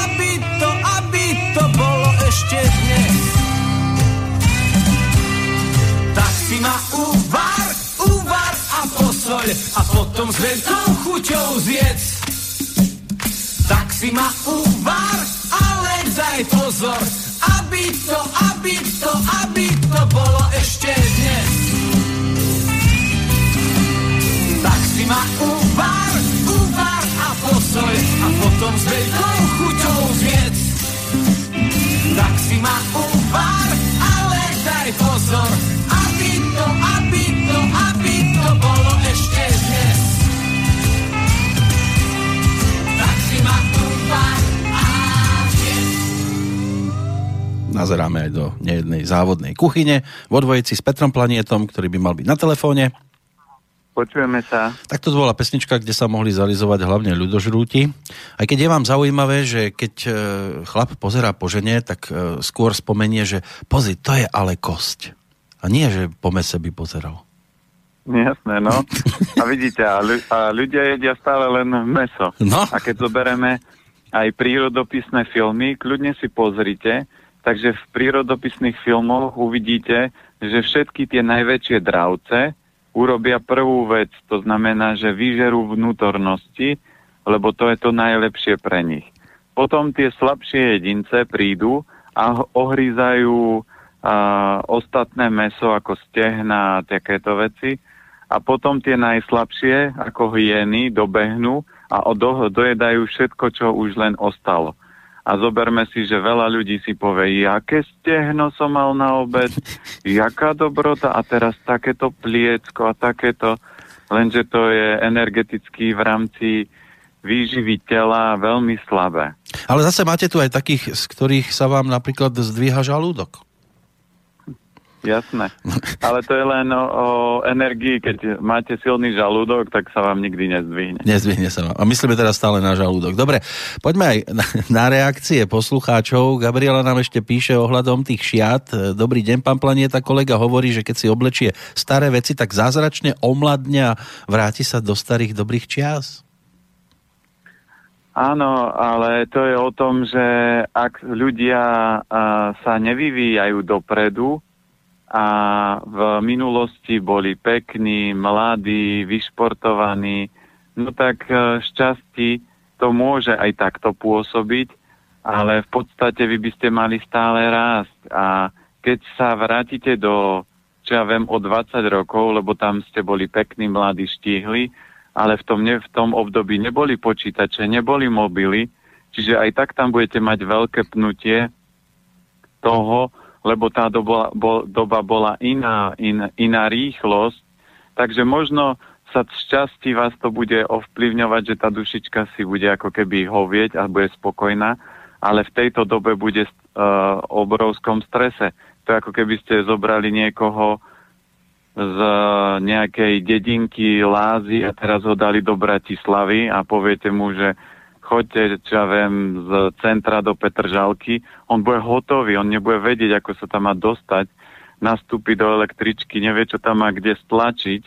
ma uvar, uvar a posoľ a potom s veľkou chuťou zjedz. Tak si ma uvar, ale daj pozor, aby to, aby to, aby to bolo ešte dnes. Tak si ma uvar, uvar a posoľ a potom s veľkou chuťou zjedz. Tak si ma uvar, ale daj pozor, to, Nazeráme aj do nejednej závodnej kuchyne vo dvojici s Petrom Planietom, ktorý by mal byť na telefóne. Počujeme sa. Tak to bola pesnička, kde sa mohli zalizovať hlavne ľudožrúti. Aj keď je vám zaujímavé, že keď e, chlap pozerá po žene, tak e, skôr spomenie, že pozri, to je ale kosť. A nie, že po mese by pozeral. Jasné, no. (laughs) A vidíte, a, ľu- a ľudia jedia stále len meso. No. A keď zoberieme aj prírodopisné filmy, kľudne si pozrite, takže v prírodopisných filmoch uvidíte, že všetky tie najväčšie dravce urobia prvú vec, to znamená, že vyžerú vnútornosti, lebo to je to najlepšie pre nich. Potom tie slabšie jedince prídu a ohryzajú a ostatné meso ako stehna a takéto veci. A potom tie najslabšie ako hyeny dobehnú a do, dojedajú všetko, čo už len ostalo. A zoberme si, že veľa ľudí si povie, aké stehno som mal na obed, (laughs) jaká dobrota a teraz takéto pliecko a takéto, lenže to je energeticky v rámci výživy tela veľmi slabé. Ale zase máte tu aj takých, z ktorých sa vám napríklad zdvíha žalúdok. Jasné. Ale to je len o, o energii. Keď máte silný žalúdok, tak sa vám nikdy nezdvihne. Nezdvihne sa vám. A myslíme teraz stále na žalúdok. Dobre, poďme aj na, na reakcie poslucháčov. Gabriela nám ešte píše ohľadom tých šiat. Dobrý deň, pán Planieta. Kolega hovorí, že keď si oblečie staré veci, tak zázračne omladne a vráti sa do starých dobrých čias. Áno, ale to je o tom, že ak ľudia a, sa nevyvíjajú dopredu, a v minulosti boli pekní, mladí, vyšportovaní, no tak e, šťastí to môže aj takto pôsobiť, ale v podstate vy by ste mali stále rásť. A keď sa vrátite do, čo ja viem, o 20 rokov, lebo tam ste boli pekní, mladí, štíhli, ale v tom, ne, v tom období neboli počítače, neboli mobily, čiže aj tak tam budete mať veľké pnutie toho, lebo tá doba, bo, doba bola iná, in, iná rýchlosť, takže možno sa z časti vás to bude ovplyvňovať, že tá dušička si bude ako keby hovieť a bude spokojná, ale v tejto dobe bude uh, obrovskom strese. To je ako keby ste zobrali niekoho z nejakej dedinky Lázy a teraz ho dali do Bratislavy a poviete mu, že choďte, čo ja viem, z centra do Petržalky, on bude hotový, on nebude vedieť, ako sa tam má dostať, nastúpi do električky, nevie, čo tam má kde stlačiť.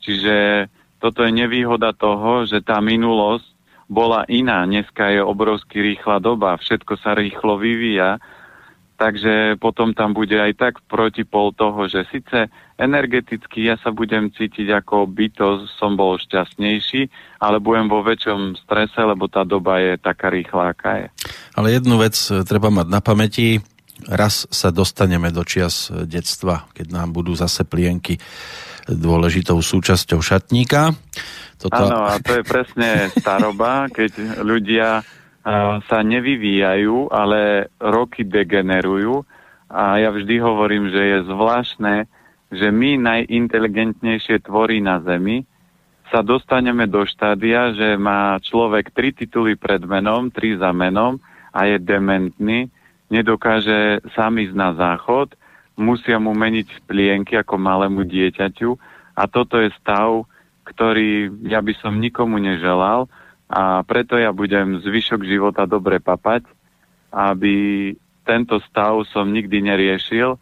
Čiže toto je nevýhoda toho, že tá minulosť bola iná. Dneska je obrovsky rýchla doba, všetko sa rýchlo vyvíja Takže potom tam bude aj tak protipol toho, že síce energeticky ja sa budem cítiť ako bytosť, som bol šťastnejší, ale budem vo väčšom strese, lebo tá doba je taká rýchla, aká je. Ale jednu vec e, treba mať na pamäti, raz sa dostaneme do čias e, detstva, keď nám budú zase plienky dôležitou súčasťou šatníka. Toto... Áno, a to je presne staroba, keď ľudia sa nevyvíjajú, ale roky degenerujú. A ja vždy hovorím, že je zvláštne, že my najinteligentnejšie tvorí na Zemi. Sa dostaneme do štádia, že má človek tri tituly pred menom, tri za menom a je dementný, nedokáže sám ísť na záchod, musia mu meniť plienky ako malému dieťaťu. A toto je stav, ktorý ja by som nikomu neželal, a preto ja budem zvyšok života dobre papať, aby tento stav som nikdy neriešil,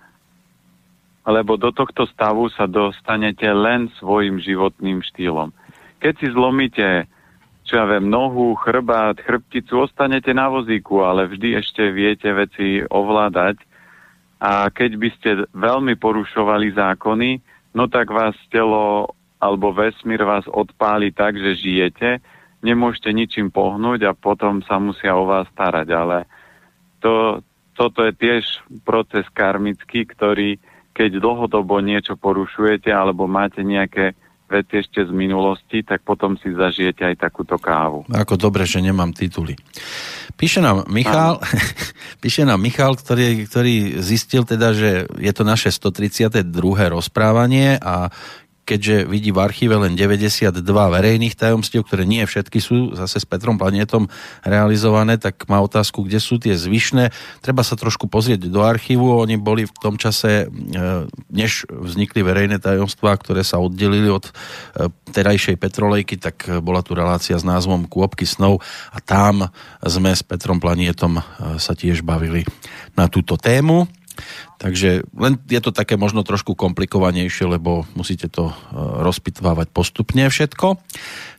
lebo do tohto stavu sa dostanete len svojim životným štýlom. Keď si zlomíte, čo ja viem, nohu, chrbát, chrbticu, ostanete na vozíku, ale vždy ešte viete veci ovládať. A keď by ste veľmi porušovali zákony, no tak vás telo alebo vesmír vás odpáli tak, že žijete nemôžete ničím pohnúť a potom sa musia o vás starať, ale to, toto je tiež proces karmický, ktorý keď dlhodobo niečo porušujete alebo máte nejaké veci ešte z minulosti, tak potom si zažijete aj takúto kávu. Ako dobre, že nemám tituly. Píše nám Michal, (laughs) píše nám Michal, ktorý, ktorý zistil teda, že je to naše 132. rozprávanie a keďže vidí v archíve len 92 verejných tajomstiev, ktoré nie všetky sú zase s Petrom Planetom realizované, tak má otázku, kde sú tie zvyšné. Treba sa trošku pozrieť do archívu. Oni boli v tom čase, e, než vznikli verejné tajomstvá, ktoré sa oddelili od e, terajšej Petrolejky, tak bola tu relácia s názvom Kôpky snov a tam sme s Petrom Planietom e, sa tiež bavili na túto tému. Takže len je to také možno trošku komplikovanejšie, lebo musíte to e, rozpitvávať postupne všetko.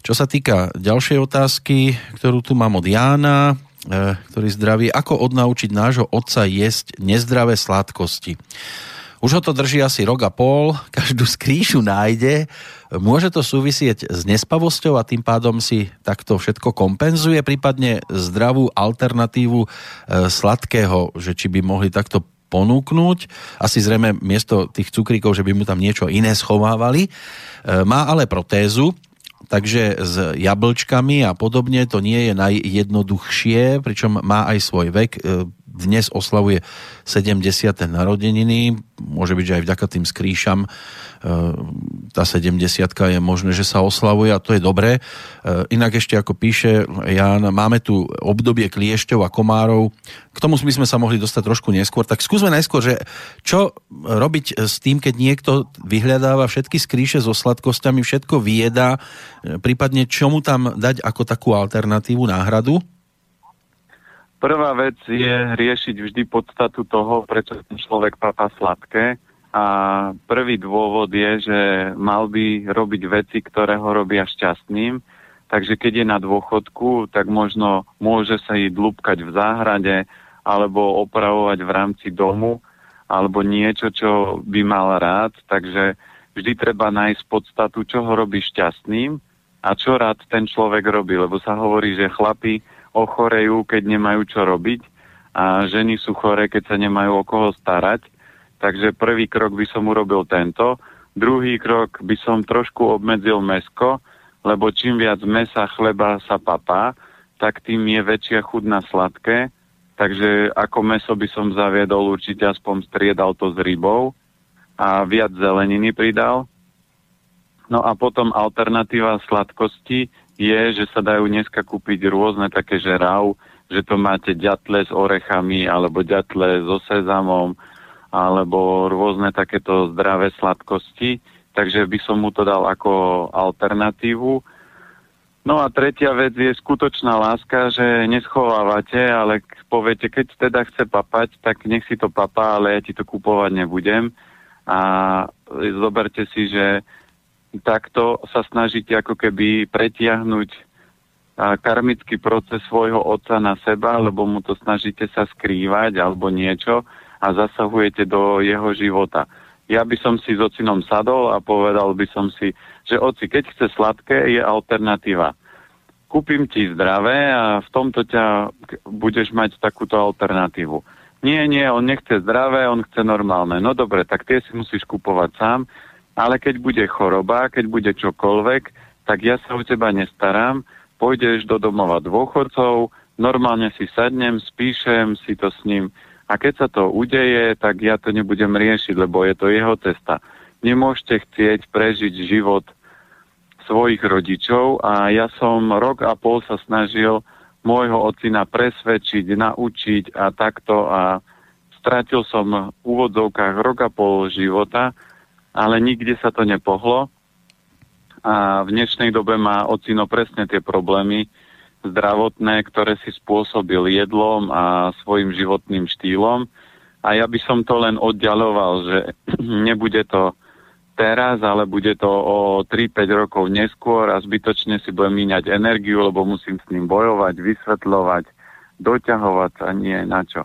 Čo sa týka ďalšej otázky, ktorú tu mám od Jána, e, ktorý zdraví, ako odnaučiť nášho otca jesť nezdravé sladkosti. Už ho to drží asi rok a pol, (laughs) každú skríšu nájde. Môže to súvisieť s nespavosťou a tým pádom si takto všetko kompenzuje, prípadne zdravú alternatívu e, sladkého, že či by mohli takto ponúknuť. Asi zrejme miesto tých cukríkov, že by mu tam niečo iné schovávali. E, má ale protézu, takže s jablčkami a podobne to nie je najjednoduchšie, pričom má aj svoj vek. Dnes oslavuje 70. narodeniny, môže byť, že aj vďaka tým skrýšam e, tá 70 je možné, že sa oslavuje a to je dobré. E, inak ešte ako píše Jan, máme tu obdobie kliešťov a komárov. K tomu by sme sa mohli dostať trošku neskôr. Tak skúsme najskôr, že čo robiť s tým, keď niekto vyhľadáva všetky skrýše so sladkosťami, všetko vyjedá, e, prípadne čomu tam dať ako takú alternatívu, náhradu? Prvá vec je riešiť vždy podstatu toho, prečo ten človek papá sladké. A prvý dôvod je, že mal by robiť veci, ktoré ho robia šťastným. Takže keď je na dôchodku, tak možno môže sa ísť lúbkať v záhrade alebo opravovať v rámci domu alebo niečo, čo by mal rád. Takže vždy treba nájsť podstatu, čo ho robí šťastným a čo rád ten človek robí. Lebo sa hovorí, že chlapi ochorejú, keď nemajú čo robiť a ženy sú chore, keď sa nemajú o koho starať. Takže prvý krok by som urobil tento. Druhý krok by som trošku obmedzil mesko, lebo čím viac mesa, chleba sa papá, tak tým je väčšia chuť na sladké. Takže ako meso by som zaviedol, určite aspoň striedal to s rybou a viac zeleniny pridal. No a potom alternatíva sladkosti je, že sa dajú dneska kúpiť rôzne také, že že to máte ďatle s orechami, alebo ďatle so sezamom, alebo rôzne takéto zdravé sladkosti. Takže by som mu to dal ako alternatívu. No a tretia vec je skutočná láska, že neschovávate, ale poviete, keď teda chce papať, tak nech si to papá, ale ja ti to kupovať nebudem. A zoberte si, že takto sa snažíte ako keby pretiahnuť karmický proces svojho otca na seba, lebo mu to snažíte sa skrývať alebo niečo a zasahujete do jeho života. Ja by som si s ocinom sadol a povedal by som si, že oci, keď chce sladké, je alternatíva. Kúpim ti zdravé a v tomto ťa budeš mať takúto alternatívu. Nie, nie, on nechce zdravé, on chce normálne. No dobre, tak tie si musíš kupovať sám ale keď bude choroba, keď bude čokoľvek, tak ja sa o teba nestaram, pôjdeš do domova dôchodcov, normálne si sadnem, spíšem si to s ním a keď sa to udeje, tak ja to nebudem riešiť, lebo je to jeho cesta. Nemôžete chcieť prežiť život svojich rodičov a ja som rok a pol sa snažil môjho ocina presvedčiť, naučiť a takto a stratil som v úvodzovkách rok a pol života, ale nikde sa to nepohlo. A v dnešnej dobe má ocino presne tie problémy zdravotné, ktoré si spôsobil jedlom a svojim životným štýlom. A ja by som to len oddialoval, že (clears throat) nebude to teraz, ale bude to o 3-5 rokov neskôr a zbytočne si budem míňať energiu, lebo musím s ním bojovať, vysvetľovať, doťahovať sa, nie na čo.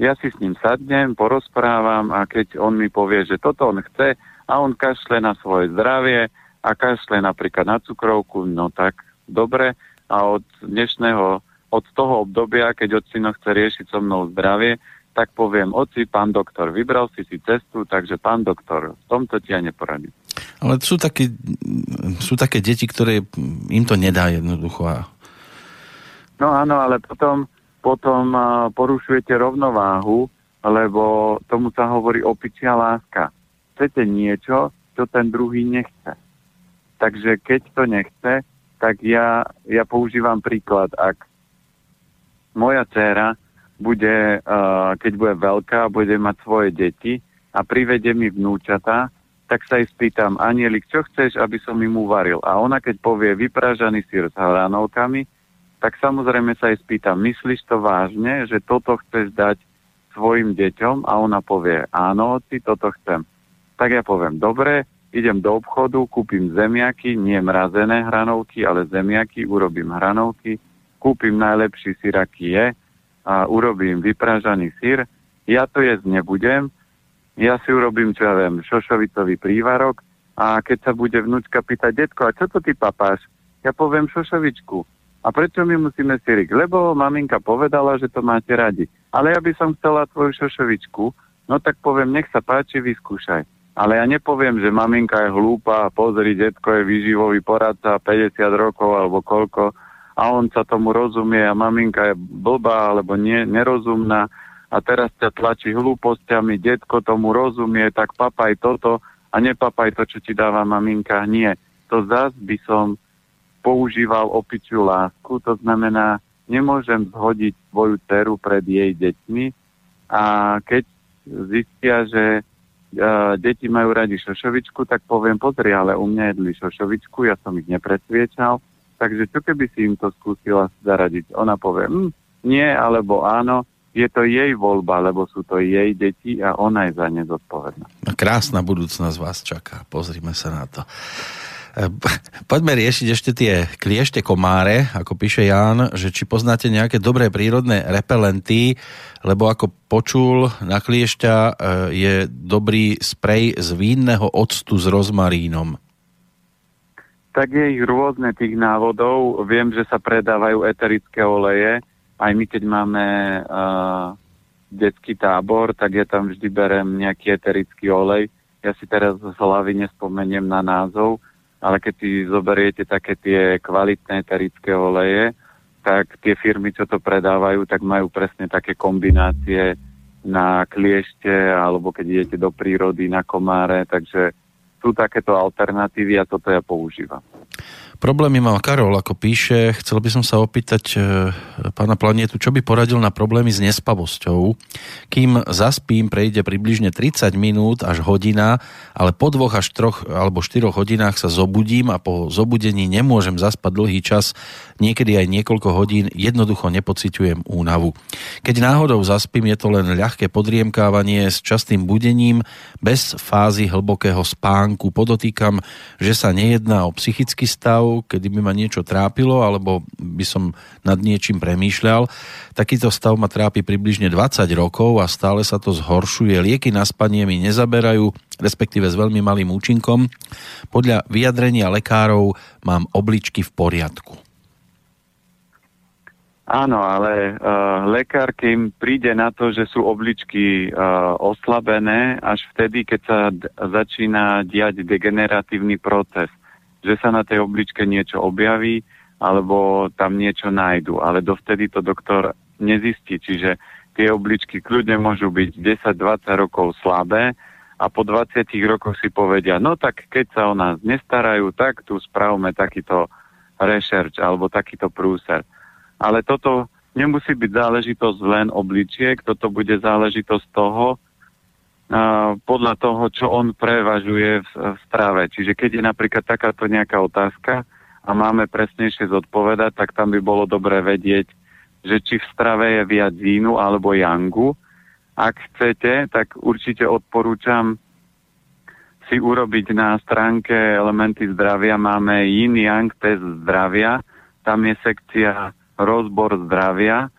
Ja si s ním sadnem, porozprávam a keď on mi povie, že toto on chce, a on kašle na svoje zdravie a kašle napríklad na cukrovku, no tak dobre. A od dnešného, od toho obdobia, keď ocino chce riešiť so mnou zdravie, tak poviem, oci, pán doktor, vybral si si cestu, takže pán doktor, v tomto ti ja neporadím. Ale sú také, sú také deti, ktoré im to nedá jednoducho. A... No áno, ale potom, potom porušujete rovnováhu, lebo tomu sa hovorí opičia láska chcete niečo, čo ten druhý nechce. Takže keď to nechce, tak ja, ja používam príklad, ak moja dcéra bude, uh, keď bude veľká, bude mať svoje deti a privede mi vnúčata, tak sa jej spýtam, Anielik, čo chceš, aby som im uvaril? A ona keď povie vypražaný sír s hranolkami, tak samozrejme sa jej spýtam, myslíš to vážne, že toto chceš dať svojim deťom? A ona povie, áno, si toto chcem tak ja poviem, dobre, idem do obchodu, kúpim zemiaky, nie mrazené hranovky, ale zemiaky, urobím hranovky, kúpim najlepší syr, aký je a urobím vypražaný syr. Ja to jesť nebudem, ja si urobím, čo ja viem, šošovicový prívarok a keď sa bude vnúčka pýtať, detko, a čo to ty papáš? Ja poviem šošovičku. A prečo my musíme syrik? Lebo maminka povedala, že to máte radi. Ale ja by som chcela tvoju šošovičku, no tak poviem, nech sa páči, vyskúšaj Ale ja nepoviem, že maminka je hlúpa, pozri, detko je výživový poradca, 50 rokov alebo koľko, a on sa tomu rozumie a maminka je blbá alebo nie, nerozumná a teraz ťa tlačí hlúpostiami, detko tomu rozumie, tak papaj toto a nepapaj to, čo ti dáva maminka. Nie. To zás by som používal opičiu lásku, to znamená, nemôžem zhodiť svoju dceru pred jej deťmi a keď zistia, že deti majú radi šošovičku, tak poviem, pozri, ale u mňa jedli šošovičku, ja som ich nepresviečal, takže čo keby si im to skúsila zaradiť? Ona povie, hm, nie, alebo áno, je to jej voľba, lebo sú to jej deti a ona je za ne zodpovedná. No, krásna budúcnosť vás čaká, pozrime sa na to. (laughs) Poďme riešiť ešte tie kliešte komáre, ako píše Ján, že či poznáte nejaké dobré prírodné repelenty, lebo ako počul, na kliešťa e, je dobrý sprej z vínneho octu s rozmarínom. Tak je ich rôzne tých návodov. Viem, že sa predávajú eterické oleje. Aj my, keď máme uh, detský tábor, tak ja tam vždy berem nejaký eterický olej. Ja si teraz z hlavy nespomeniem na názov, ale keď si zoberiete také tie kvalitné eterické oleje, tak tie firmy, čo to predávajú, tak majú presne také kombinácie na kliešte, alebo keď idete do prírody, na komáre, takže sú takéto alternatívy a toto ja používam. Problémy má Karol, ako píše. Chcel by som sa opýtať e, pána Planietu, čo by poradil na problémy s nespavosťou. Kým zaspím, prejde približne 30 minút až hodina, ale po dvoch až troch alebo štyroch hodinách sa zobudím a po zobudení nemôžem zaspať dlhý čas, niekedy aj niekoľko hodín, jednoducho nepociťujem únavu. Keď náhodou zaspím, je to len ľahké podriemkávanie s častým budením, bez fázy hlbokého spánku. Podotýkam, že sa nejedná o psychický stav, kedy by ma niečo trápilo alebo by som nad niečím premýšľal. Takýto stav ma trápi približne 20 rokov a stále sa to zhoršuje. Lieky na spanie mi nezaberajú, respektíve s veľmi malým účinkom. Podľa vyjadrenia lekárov mám obličky v poriadku. Áno, ale uh, lekár, kým príde na to, že sú obličky uh, oslabené, až vtedy, keď sa d- začína diať degeneratívny proces že sa na tej obličke niečo objaví alebo tam niečo nájdu. Ale dovtedy to doktor nezistí, čiže tie obličky kľudne môžu byť 10-20 rokov slabé a po 20 rokoch si povedia, no tak keď sa o nás nestarajú, tak tu spravme takýto research alebo takýto prúser. Ale toto nemusí byť záležitosť len obličiek, toto bude záležitosť toho, podľa toho, čo on prevažuje v, v strave. Čiže keď je napríklad takáto nejaká otázka a máme presnejšie zodpovedať, tak tam by bolo dobre vedieť, že či v strave je viac jínu alebo jangu. Ak chcete, tak určite odporúčam si urobiť na stránke Elementy zdravia. Máme yin yang test zdravia. Tam je sekcia rozbor zdravia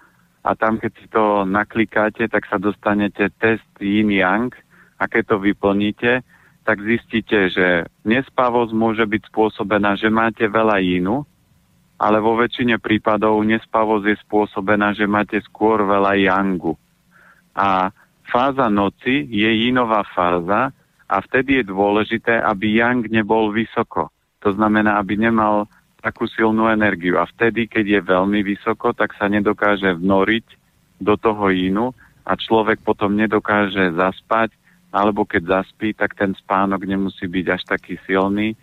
a tam, keď si to naklikáte, tak sa dostanete test yin yang a keď to vyplníte, tak zistíte, že nespavosť môže byť spôsobená, že máte veľa jínu, ale vo väčšine prípadov nespavosť je spôsobená, že máte skôr veľa yangu. A fáza noci je jínová fáza a vtedy je dôležité, aby yang nebol vysoko. To znamená, aby nemal takú silnú energiu. A vtedy, keď je veľmi vysoko, tak sa nedokáže vnoriť do toho jínu a človek potom nedokáže zaspať, alebo keď zaspí, tak ten spánok nemusí byť až taký silný.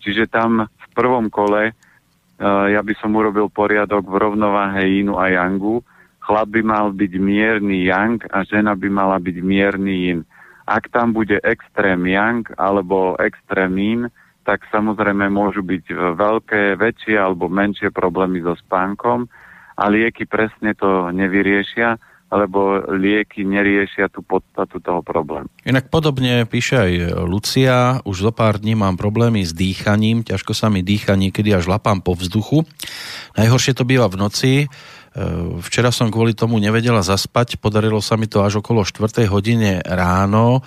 Čiže tam v prvom kole uh, ja by som urobil poriadok v rovnováhe jínu a yangu. Chlap by mal byť mierny yang a žena by mala byť mierny yin. Ak tam bude extrém yang alebo extrém yin, tak samozrejme môžu byť e, veľké, väčšie alebo menšie problémy so spánkom a lieky presne to nevyriešia, lebo lieky neriešia tú podstatu toho problému. Inak podobne píše aj Lucia, už zo pár dní mám problémy s dýchaním, ťažko sa mi dýcha, niekedy až lapám po vzduchu. Najhoršie to býva v noci, e, Včera som kvôli tomu nevedela zaspať, podarilo sa mi to až okolo 4. hodine ráno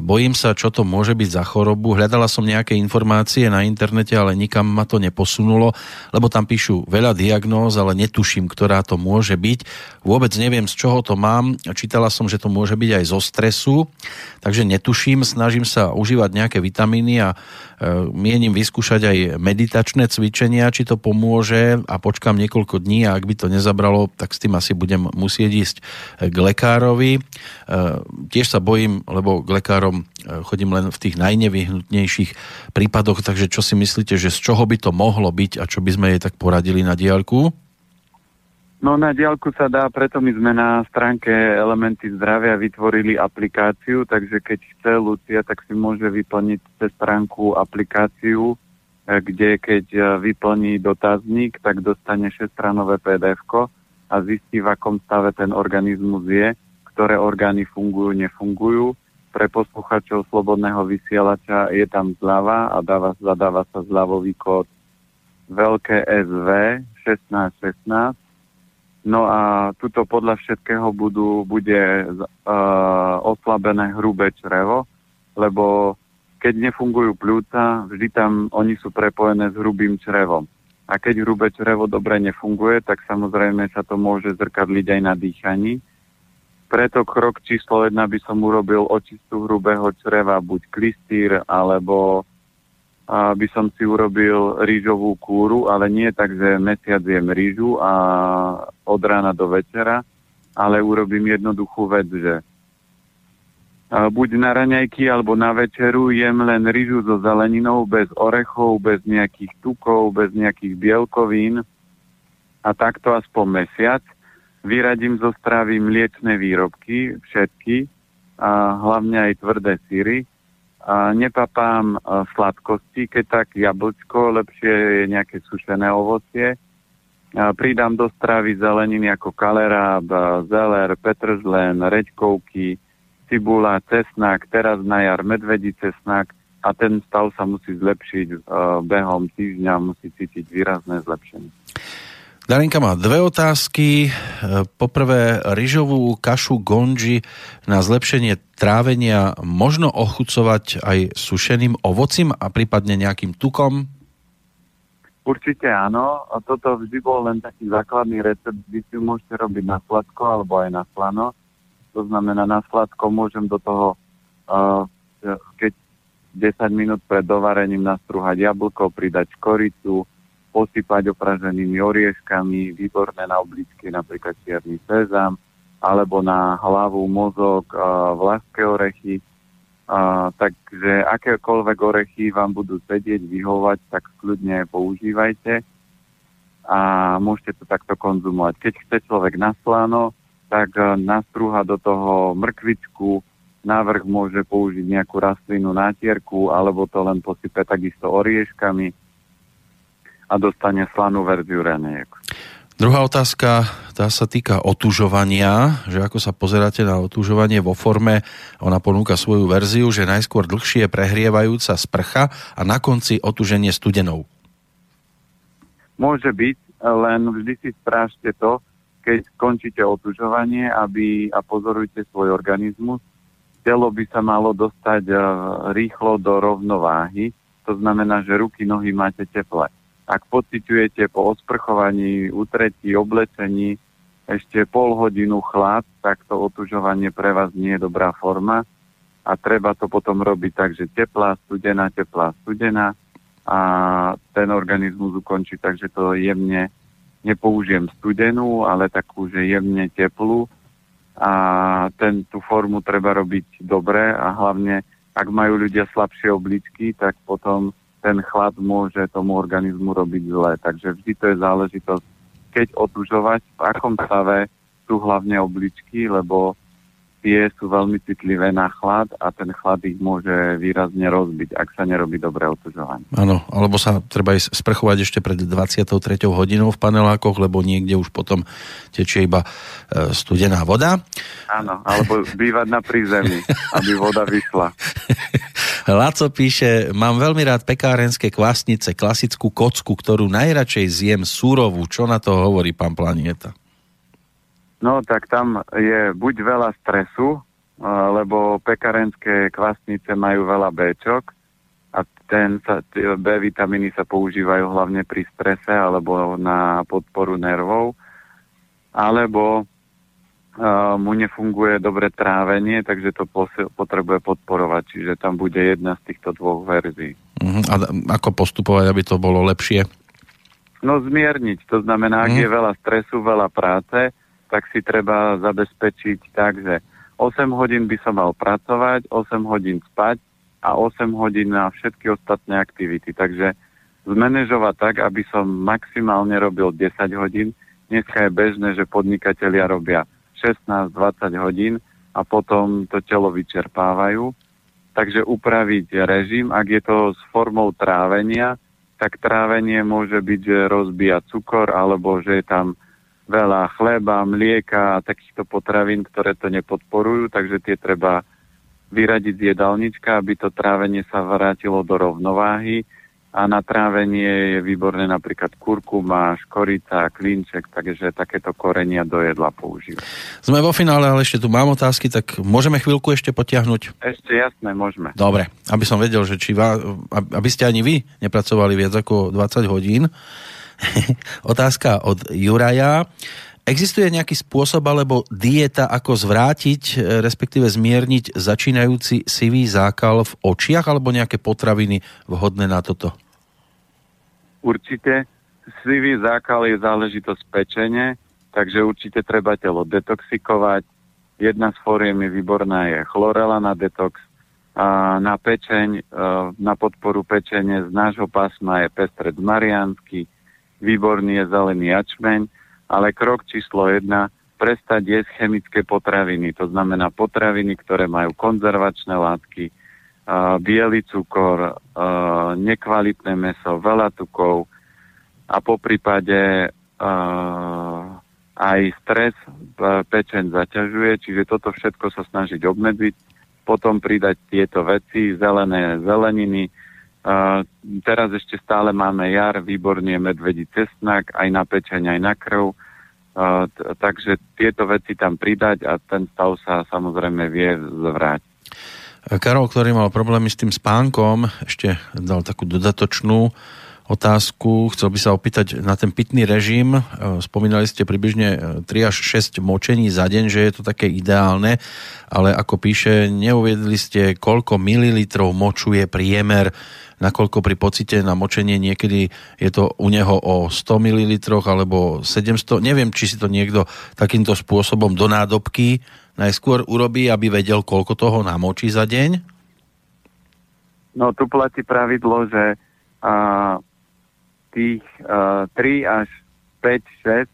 bojím sa, čo to môže byť za chorobu. Hľadala som nejaké informácie na internete, ale nikam ma to neposunulo, lebo tam píšu veľa diagnóz, ale netuším, ktorá to môže byť. Vôbec neviem, z čoho to mám. Čítala som, že to môže byť aj zo stresu, takže netuším. Snažím sa užívať nejaké vitamíny a e, mienim vyskúšať aj meditačné cvičenia, či to pomôže a počkám niekoľko dní a ak by to nezabralo, tak s tým asi budem musieť ísť k lekárovi. E, tiež sa bojím, lebo k lekárom e, chodím len v tých najnevyhnutnejších prípadoch, takže čo si myslíte, že z čoho by to mohlo byť a čo by sme jej tak poradili na diaľku? No na diálku sa dá, preto my sme na stránke Elementy zdravia vytvorili aplikáciu, takže keď chce Lucia, tak si môže vyplniť cez stránku aplikáciu, e, kde keď e, vyplní dotazník, tak dostane 6-stranové pdf a zistí, v akom stave ten organizmus je, ktoré orgány fungujú, nefungujú. Pre posluchačov slobodného vysielača je tam zľava a dáva, zadáva sa zľavový kód veľké SV 1616 No a tuto podľa všetkého budú, bude uh, oslabené hrubé črevo, lebo keď nefungujú pľúca, vždy tam oni sú prepojené s hrubým črevom. A keď hrubé črevo dobre nefunguje, tak samozrejme sa to môže zrkadliť aj na dýchaní. Preto krok číslo jedna by som urobil očistu hrubého čreva, buď klistýr, alebo by som si urobil rýžovú kúru, ale nie tak, že mesiac jem rýžu a od rána do večera, ale urobím jednoduchú vec, že buď na raňajky alebo na večeru jem len rýžu so zeleninou, bez orechov, bez nejakých tukov, bez nejakých bielkovín a takto aspoň mesiac. Vyradím zo stravy mliečne výrobky, všetky, a hlavne aj tvrdé síry a nepapám sladkosti, keď tak jablčko, lepšie je nejaké sušené ovocie. A pridám do stravy zeleniny ako kaleráb, zeler, petržlen, reďkovky, cibula, cesnak, teraz na jar medvedí cesnak a ten stav sa musí zlepšiť behom týždňa, musí cítiť výrazné zlepšenie. Darinka má dve otázky. E, poprvé, ryžovú kašu gonži na zlepšenie trávenia možno ochucovať aj sušeným ovocím a prípadne nejakým tukom? Určite áno. A toto vždy bol len taký základný recept, kde si môžete robiť na sladko alebo aj na slano. To znamená, na sladko môžem do toho, uh, keď 10 minút pred dovarením nastrúhať jablko, pridať koricu, posypať opraženými orieškami, výborné na obličky, napríklad čierny sezam, alebo na hlavu, mozog, vlaské orechy. Takže akékoľvek orechy vám budú sedieť, vyhovať, tak kľudne používajte a môžete to takto konzumovať. Keď chce človek na slano, tak nastrúha do toho mrkvičku, návrh môže použiť nejakú rastlinu nátierku, alebo to len posype takisto orieškami, a dostane slanú verziu raniek. Druhá otázka, tá sa týka otužovania, že ako sa pozeráte na otužovanie vo forme, ona ponúka svoju verziu, že najskôr dlhšie prehrievajúca sprcha a na konci otuženie studenou. Môže byť, len vždy si strážte to, keď skončíte otužovanie aby, a pozorujte svoj organizmus. Telo by sa malo dostať uh, rýchlo do rovnováhy, to znamená, že ruky, nohy máte teple ak pociťujete po osprchovaní, utretí, oblečení ešte pol hodinu chlad, tak to otužovanie pre vás nie je dobrá forma. A treba to potom robiť tak, že teplá, studená, teplá, studená a ten organizmus ukončí tak, že to jemne nepoužijem studenú, ale takú, že jemne teplú. A ten, tú formu treba robiť dobre a hlavne, ak majú ľudia slabšie obličky, tak potom ten chlad môže tomu organizmu robiť zle. Takže vždy to je záležitosť, keď otužovať, v akom stave sú hlavne obličky, lebo tie sú veľmi citlivé na chlad a ten chlad ich môže výrazne rozbiť, ak sa nerobí dobré otužovanie. Áno, alebo sa treba ísť sprchovať ešte pred 23. hodinou v panelákoch, lebo niekde už potom tečie iba e, studená voda. Áno, alebo bývať na prízemí, (laughs) aby voda vyšla. Laco píše, mám veľmi rád pekárenské kvásnice, klasickú kocku, ktorú najradšej zjem súrovú. Čo na to hovorí pán Planieta? No tak tam je buď veľa stresu, lebo pekarenské kvasnice majú veľa Bčok a ten sa, B vitamíny sa používajú hlavne pri strese alebo na podporu nervov, alebo uh, mu nefunguje dobre trávenie, takže to posil, potrebuje podporovať, čiže tam bude jedna z týchto dvoch verzií. Uh-huh. A ako postupovať, aby to bolo lepšie? No zmierniť, to znamená, uh-huh. ak mhm. je veľa stresu, veľa práce, tak si treba zabezpečiť tak, že 8 hodín by som mal pracovať, 8 hodín spať a 8 hodín na všetky ostatné aktivity. Takže zmanéžovať tak, aby som maximálne robil 10 hodín. Dneska je bežné, že podnikatelia robia 16-20 hodín a potom to telo vyčerpávajú. Takže upraviť režim, ak je to s formou trávenia, tak trávenie môže byť, že rozbíja cukor alebo že je tam veľa chleba, mlieka a takýchto potravín, ktoré to nepodporujú, takže tie treba vyradiť z jedálnička, aby to trávenie sa vrátilo do rovnováhy a na trávenie je výborné napríklad kurkuma, škorica, klinček, takže takéto korenia do jedla používať. Sme vo finále, ale ešte tu mám otázky, tak môžeme chvíľku ešte potiahnuť? Ešte jasné, môžeme. Dobre, aby som vedel, že či vá, aby ste ani vy nepracovali viac ako 20 hodín, (laughs) Otázka od Juraja. Existuje nejaký spôsob alebo dieta, ako zvrátiť, e, respektíve zmierniť začínajúci sivý zákal v očiach alebo nejaké potraviny vhodné na toto? Určite. Sivý zákal je záležitosť pečenie, takže určite treba telo detoxikovať. Jedna z fóriem je výborná je chlorela na detox, a na pečeň, e, na podporu pečenie z nášho pásma je pestred mariánsky, výborný je zelený jačmeň, ale krok číslo jedna, prestať jesť chemické potraviny, to znamená potraviny, ktoré majú konzervačné látky, biely cukor, nekvalitné meso, veľa tukov a po prípade aj stres pečeň zaťažuje, čiže toto všetko sa snažiť obmedziť, potom pridať tieto veci, zelené zeleniny, teraz ešte stále máme jar, výborný je medvedí cestnak, aj na pečeň, aj na krv. Takže tieto veci tam pridať a ten stav sa samozrejme vie zvrátiť. Karol, ktorý mal problémy s tým spánkom, ešte dal takú dodatočnú otázku. Chcel by sa opýtať na ten pitný režim. Spomínali ste približne 3 až 6 močení za deň, že je to také ideálne, ale ako píše, neuviedli ste, koľko mililitrov moču je priemer nakoľko pri pocite na močenie niekedy je to u neho o 100 ml alebo 700. Neviem, či si to niekto takýmto spôsobom do nádobky najskôr urobí, aby vedel, koľko toho namočí za deň? No tu platí pravidlo, že a, tých a, 3 až 5,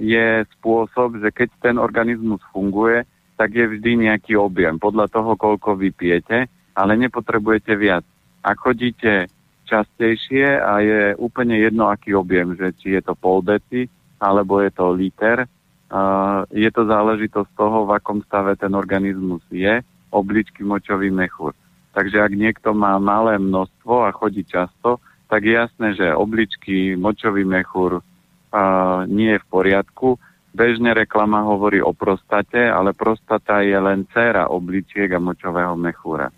6 je spôsob, že keď ten organizmus funguje, tak je vždy nejaký objem podľa toho, koľko vypijete, ale nepotrebujete viac. Ak chodíte častejšie a je úplne jedno, aký objem, že či je to pol deci alebo je to liter, uh, je to záležitosť toho, v akom stave ten organizmus je, obličky močový mechúr. Takže ak niekto má malé množstvo a chodí často, tak je jasné, že obličky, močový mechúr uh, nie je v poriadku. Bežne reklama hovorí o prostate, ale prostata je len céra obličiek a močového mechúra.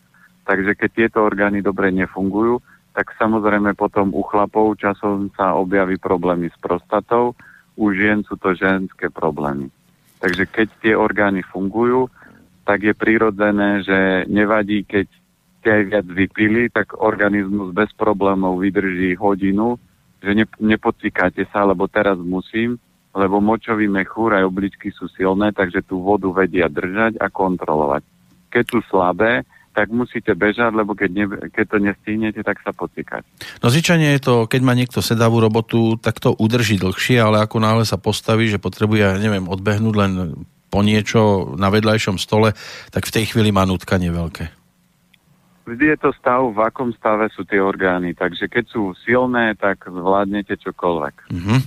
Takže keď tieto orgány dobre nefungujú, tak samozrejme potom u chlapov časom sa objaví problémy s prostatou, u žien sú to ženské problémy. Takže keď tie orgány fungujú, tak je prirodzené, že nevadí, keď ste aj viac vypili, tak organizmus bez problémov vydrží hodinu, že ne, nepocikáte sa, lebo teraz musím, lebo močový mechúr aj obličky sú silné, takže tú vodu vedia držať a kontrolovať. Keď sú slabé, tak musíte bežať, lebo keď, ne, keď to nestihnete, tak sa pocikať. No zvyčajne je to, keď má niekto sedavú robotu, tak to udrží dlhšie, ale ako náhle sa postaví, že potrebuje, neviem, odbehnúť len po niečo na vedľajšom stole, tak v tej chvíli má nutkanie veľké. Vždy je to stav, v akom stave sú tie orgány. Takže keď sú silné, tak zvládnete čokoľvek. Mm-hmm.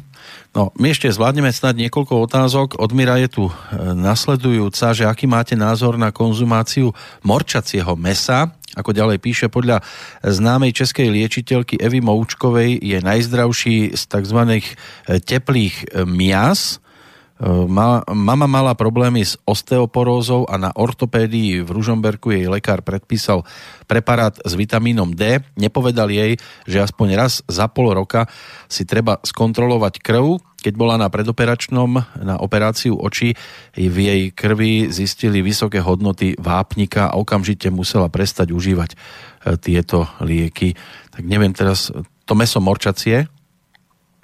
No, my ešte zvládneme snad niekoľko otázok. Od Mira je tu e, nasledujúca, že aký máte názor na konzumáciu morčacieho mesa. Ako ďalej píše, podľa známej českej liečiteľky Evy Moučkovej je najzdravší z tzv. E, teplých e, mias, Mama mala problémy s osteoporózou a na ortopédii v Ružomberku jej lekár predpísal preparát s vitamínom D. Nepovedal jej, že aspoň raz za pol roka si treba skontrolovať krv. Keď bola na predoperačnom na operáciu očí, v jej krvi zistili vysoké hodnoty vápnika a okamžite musela prestať užívať e, tieto lieky. Tak neviem teraz, to meso morčacie,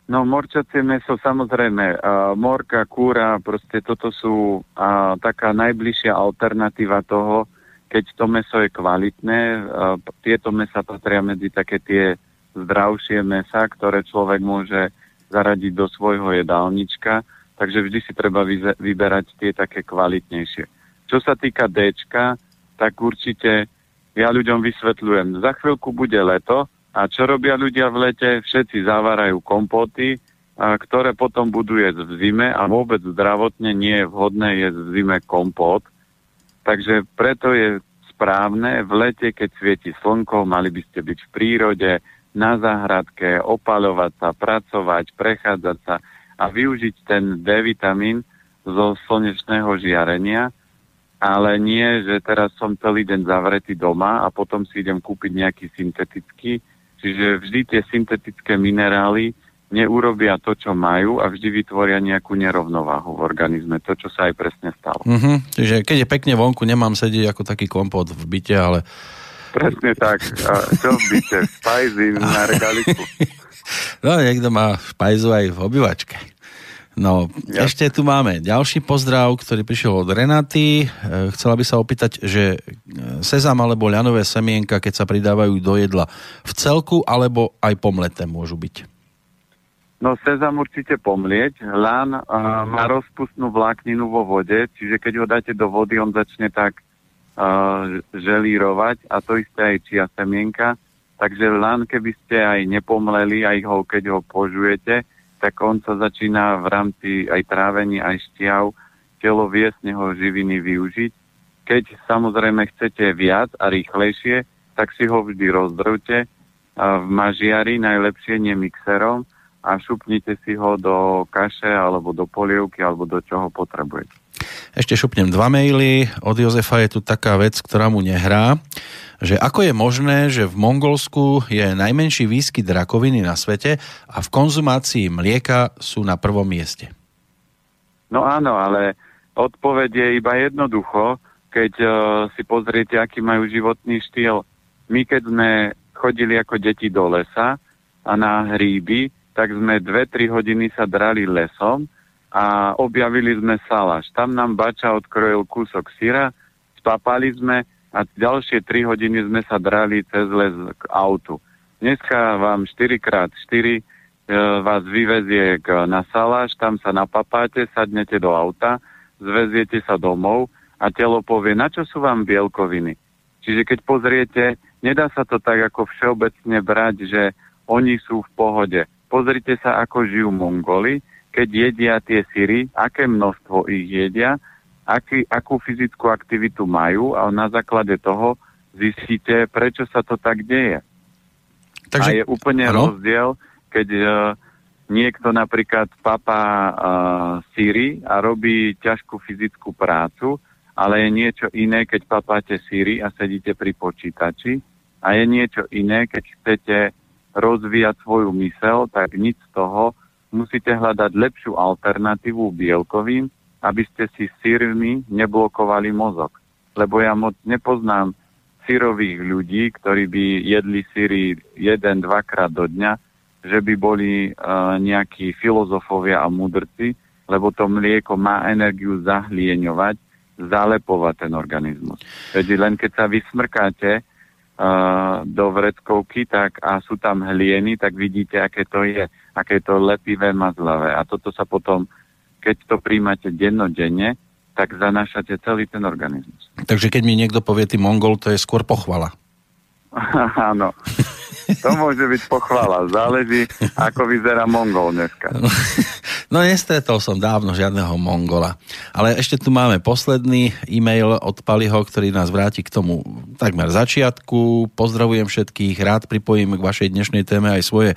No morčacie meso samozrejme, uh, morka, kúra, proste toto sú uh, taká najbližšia alternatíva toho, keď to meso je kvalitné. Uh, tieto mesa patria medzi také tie zdravšie mesa, ktoré človek môže zaradiť do svojho jedálnička, takže vždy si treba vyberať tie také kvalitnejšie. Čo sa týka D, tak určite ja ľuďom vysvetľujem, za chvíľku bude leto, a čo robia ľudia v lete? Všetci zavárajú kompoty, ktoré potom budú jesť v zime a vôbec zdravotne nie je vhodné jesť v zime kompot. Takže preto je správne v lete, keď svieti slnko, mali by ste byť v prírode, na záhradke, opalovať sa, pracovať, prechádzať sa a využiť ten D vitamín zo slnečného žiarenia, ale nie, že teraz som celý deň zavretý doma a potom si idem kúpiť nejaký syntetický, Čiže vždy tie syntetické minerály neurobia to, čo majú a vždy vytvoria nejakú nerovnováhu v organizme. To, čo sa aj presne stalo. Uh-huh. Čiže keď je pekne vonku, nemám sedieť ako taký kompot v byte, ale... Presne tak. A čo v byte? Spajzy (laughs) na regaliku. No, niekto má špajzu aj v obývačke. No, ja. ešte tu máme ďalší pozdrav, ktorý prišiel od Renaty. E, chcela by sa opýtať, že e, sezam alebo ľanové semienka, keď sa pridávajú do jedla v celku, alebo aj pomleté môžu byť? No, sezam určite pomlieť. Lán uh, má rozpustnú vlákninu vo vode, čiže keď ho dáte do vody, on začne tak uh, želírovať a to isté aj čia semienka. Takže lán, keby ste aj nepomleli, aj ho, keď ho požujete, tak on sa začína v rámci aj trávení, aj šťav telo vie z neho živiny využiť. Keď samozrejme chcete viac a rýchlejšie, tak si ho vždy rozdrvte v mažiari, najlepšie nie mixerom a šupnite si ho do kaše alebo do polievky alebo do čoho potrebujete. Ešte šupnem dva maily. Od Jozefa je tu taká vec, ktorá mu nehrá že ako je možné, že v Mongolsku je najmenší výskyt rakoviny na svete a v konzumácii mlieka sú na prvom mieste? No áno, ale odpoveď je iba jednoducho, keď uh, si pozriete, aký majú životný štýl. My keď sme chodili ako deti do lesa a na hríby, tak sme 2-3 hodiny sa drali lesom a objavili sme salaš. Tam nám bača odkrojil kúsok syra, spapali sme a ďalšie 3 hodiny sme sa drali cez les k autu. Dneska vám 4x4 e, vás vyvezie na saláž, tam sa napapáte, sadnete do auta, zveziete sa domov a telo povie, na čo sú vám bielkoviny. Čiže keď pozriete, nedá sa to tak ako všeobecne brať, že oni sú v pohode. Pozrite sa, ako žijú Mongoli, keď jedia tie syry, aké množstvo ich jedia aký, akú fyzickú aktivitu majú a na základe toho zistíte, prečo sa to tak deje. Takže, a je úplne ano? rozdiel, keď uh, niekto napríklad papá uh, síry a robí ťažkú fyzickú prácu, ale je niečo iné, keď papáte síry a sedíte pri počítači a je niečo iné, keď chcete rozvíjať svoju mysel, tak nič z toho musíte hľadať lepšiu alternatívu bielkovým, aby ste si sírmi neblokovali mozog. Lebo ja moc nepoznám sírových ľudí, ktorí by jedli síry jeden, dvakrát do dňa, že by boli uh, nejakí filozofovia a mudrci, lebo to mlieko má energiu zahlieňovať, zalepovať ten organizmus. Veď len keď sa vysmrkáte uh, do vreckovky tak, a sú tam hlieny, tak vidíte, aké to je, aké to lepivé mazlavé. A toto sa potom keď to príjmate dennodenne, tak zanášate celý ten organizmus. Takže keď mi niekto povie, ty Mongol, to je skôr pochvala. (laughs) Áno. To môže byť pochvala. Záleží, ako vyzerá Mongol dneska. (laughs) No nestretol som dávno žiadneho Mongola. Ale ešte tu máme posledný e-mail od Paliho, ktorý nás vráti k tomu takmer začiatku. Pozdravujem všetkých, rád pripojím k vašej dnešnej téme aj svoje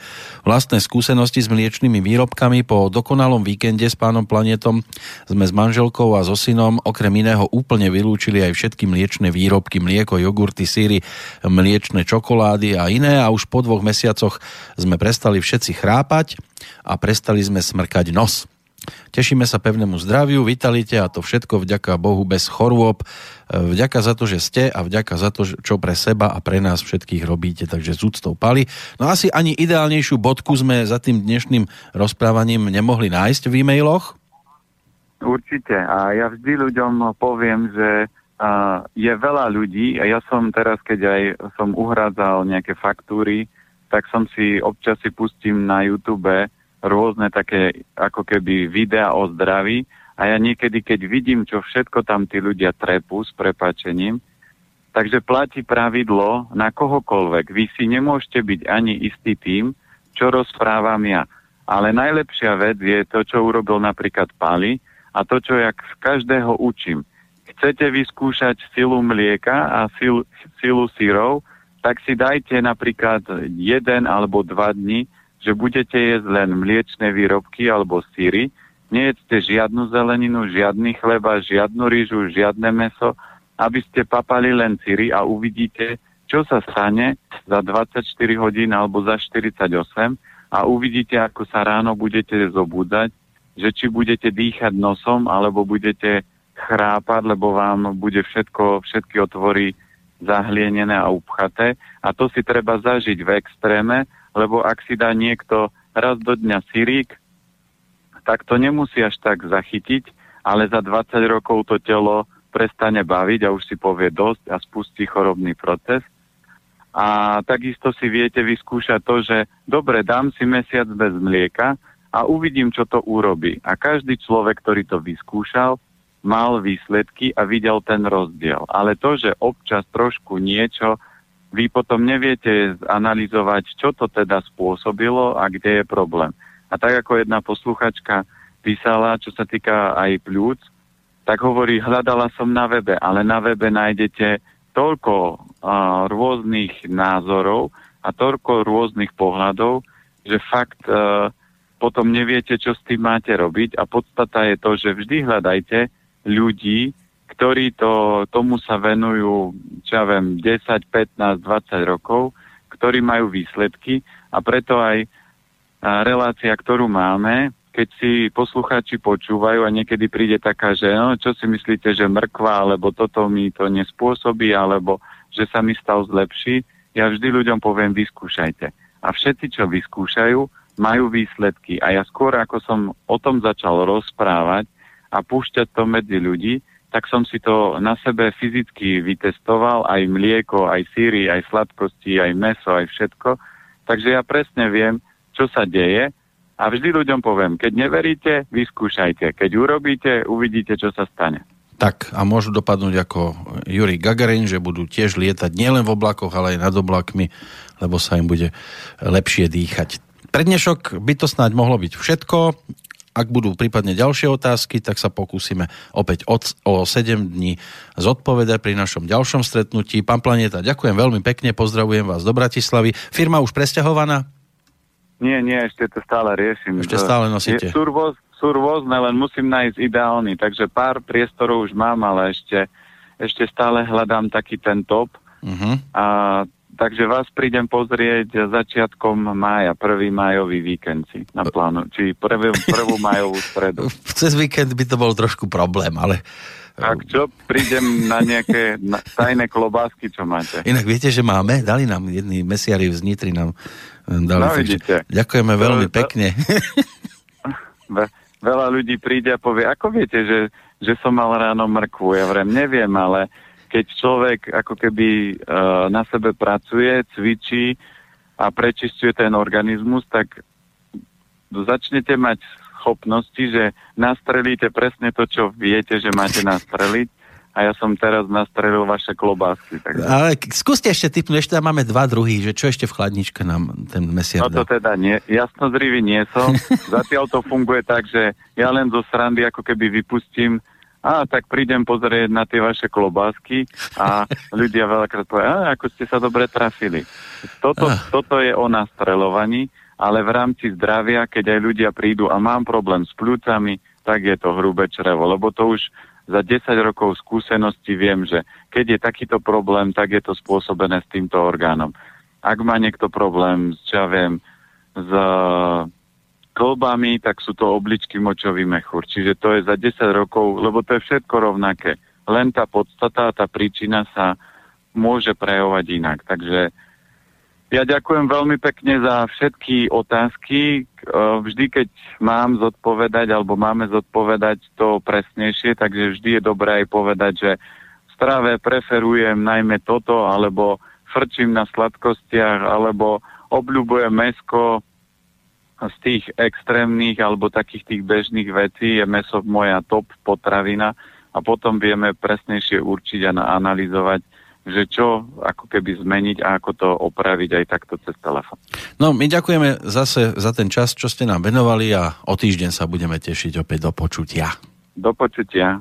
vlastné skúsenosti s mliečnými výrobkami. Po dokonalom víkende s pánom Planetom sme s manželkou a so synom okrem iného úplne vylúčili aj všetky mliečne výrobky, mlieko, jogurty, síry, mliečne čokolády a iné a už po dvoch mesiacoch sme prestali všetci chrápať a prestali sme smrkať nos. Tešíme sa pevnému zdraviu, vitalite a to všetko vďaka Bohu bez chorôb. Vďaka za to, že ste a vďaka za to, čo pre seba a pre nás všetkých robíte. Takže z úctou pali. No asi ani ideálnejšiu bodku sme za tým dnešným rozprávaním nemohli nájsť v e-mailoch? Určite. A ja vždy ľuďom poviem, že je veľa ľudí a ja som teraz, keď aj som uhrádzal nejaké faktúry, tak som si občas si pustím na YouTube rôzne také ako keby videa o zdraví a ja niekedy, keď vidím, čo všetko tam tí ľudia trepú s prepačením, takže platí pravidlo na kohokoľvek. Vy si nemôžete byť ani istý tým, čo rozprávam ja. Ale najlepšia vec je to, čo urobil napríklad Pali a to, čo ja z každého učím. Chcete vyskúšať silu mlieka a sil, silu sírov, tak si dajte napríklad jeden alebo dva dni že budete jesť len mliečne výrobky alebo síry, nejedzte žiadnu zeleninu, žiadny chleba, žiadnu rýžu, žiadne meso, aby ste papali len síry a uvidíte, čo sa stane za 24 hodín alebo za 48 a uvidíte, ako sa ráno budete zobúdať, že či budete dýchať nosom alebo budete chrápať, lebo vám bude všetko, všetky otvory zahlienené a upchaté. A to si treba zažiť v extréme, lebo ak si dá niekto raz do dňa sirík, tak to nemusí až tak zachytiť, ale za 20 rokov to telo prestane baviť a už si povie dosť a spustí chorobný proces. A takisto si viete vyskúšať to, že dobre, dám si mesiac bez mlieka a uvidím, čo to urobí. A každý človek, ktorý to vyskúšal, mal výsledky a videl ten rozdiel. Ale to, že občas trošku niečo vy potom neviete analyzovať, čo to teda spôsobilo a kde je problém. A tak ako jedna posluchačka písala, čo sa týka aj pľúc, tak hovorí, hľadala som na webe, ale na webe nájdete toľko uh, rôznych názorov a toľko rôznych pohľadov, že fakt uh, potom neviete, čo s tým máte robiť a podstata je to, že vždy hľadajte ľudí, ktorí to, tomu sa venujú, čo ja viem, 10, 15, 20 rokov, ktorí majú výsledky a preto aj relácia, ktorú máme, keď si poslucháči počúvajú a niekedy príde taká, že no, čo si myslíte, že mrkva, alebo toto mi to nespôsobí, alebo že sa mi stav zlepší, ja vždy ľuďom poviem, vyskúšajte. A všetci, čo vyskúšajú, majú výsledky. A ja skôr, ako som o tom začal rozprávať a púšťať to medzi ľudí, tak som si to na sebe fyzicky vytestoval, aj mlieko, aj síry, aj sladkosti, aj meso, aj všetko. Takže ja presne viem, čo sa deje a vždy ľuďom poviem, keď neveríte, vyskúšajte. Keď urobíte, uvidíte, čo sa stane. Tak a môžu dopadnúť ako Juri Gagarin, že budú tiež lietať nielen v oblakoch, ale aj nad oblakmi, lebo sa im bude lepšie dýchať. Pre dnešok by to snáď mohlo byť všetko. Ak budú prípadne ďalšie otázky, tak sa pokúsime opäť od, o 7 dní zodpovedať pri našom ďalšom stretnutí. Pán Planeta, ďakujem veľmi pekne, pozdravujem vás do Bratislavy. Firma už presťahovaná? Nie, nie, ešte to stále riešim. Ešte stále nosíte? Je, sú, rôz, sú rôzne, len musím nájsť ideálny, takže pár priestorov už mám, ale ešte, ešte stále hľadám taký ten top. Uh-huh. A takže vás prídem pozrieť začiatkom mája, prvý májový víkend si na plánu, či prvú, prvú májovú stredu. (laughs) Cez víkend by to bol trošku problém, ale... Tak čo, prídem na nejaké na, tajné klobásky, čo máte. Inak viete, že máme? Dali nám jedný mesiari z Nitry nám eh, dali. No, vidíte. Ďakujeme to, veľmi to, pekne. (laughs) Ve, veľa ľudí príde a povie, ako viete, že, že som mal ráno mrkvu? Ja vrem, neviem, ale keď človek ako keby uh, na sebe pracuje, cvičí a prečistuje ten organizmus, tak začnete mať schopnosti, že nastrelíte presne to, čo viete, že máte nastreliť a ja som teraz nastrelil vaše klobásky. Takže... Ale skúste ešte typnúť, ešte tam máme dva druhy, že čo ešte v chladničke nám ten mesiac No to teda nie, jasnozrivý nie som. (laughs) Zatiaľ to funguje tak, že ja len zo srandy ako keby vypustím a tak prídem pozrieť na tie vaše klobásky a (laughs) ľudia veľakrát povedia, ako ste sa dobre trafili. Toto, ah. toto je o nastrelovaní, ale v rámci zdravia, keď aj ľudia prídu a mám problém s plúcami, tak je to hrubé črevo, lebo to už za 10 rokov skúsenosti viem, že keď je takýto problém, tak je to spôsobené s týmto orgánom. Ak má niekto problém, čo ja viem, s kolbami, tak sú to obličky močový mechúr. Čiže to je za 10 rokov, lebo to je všetko rovnaké. Len tá podstata, tá príčina sa môže prejavovať inak. Takže ja ďakujem veľmi pekne za všetky otázky. E, vždy, keď mám zodpovedať, alebo máme zodpovedať to presnejšie, takže vždy je dobré aj povedať, že v strave preferujem najmä toto, alebo frčím na sladkostiach, alebo obľúbujem mesko z tých extrémnych alebo takých tých bežných vecí. Je meso moja top potravina a potom vieme presnejšie určiť a analyzovať, že čo ako keby zmeniť a ako to opraviť aj takto cez telefón. No, my ďakujeme zase za ten čas, čo ste nám venovali a o týždeň sa budeme tešiť opäť do počutia. Do počutia.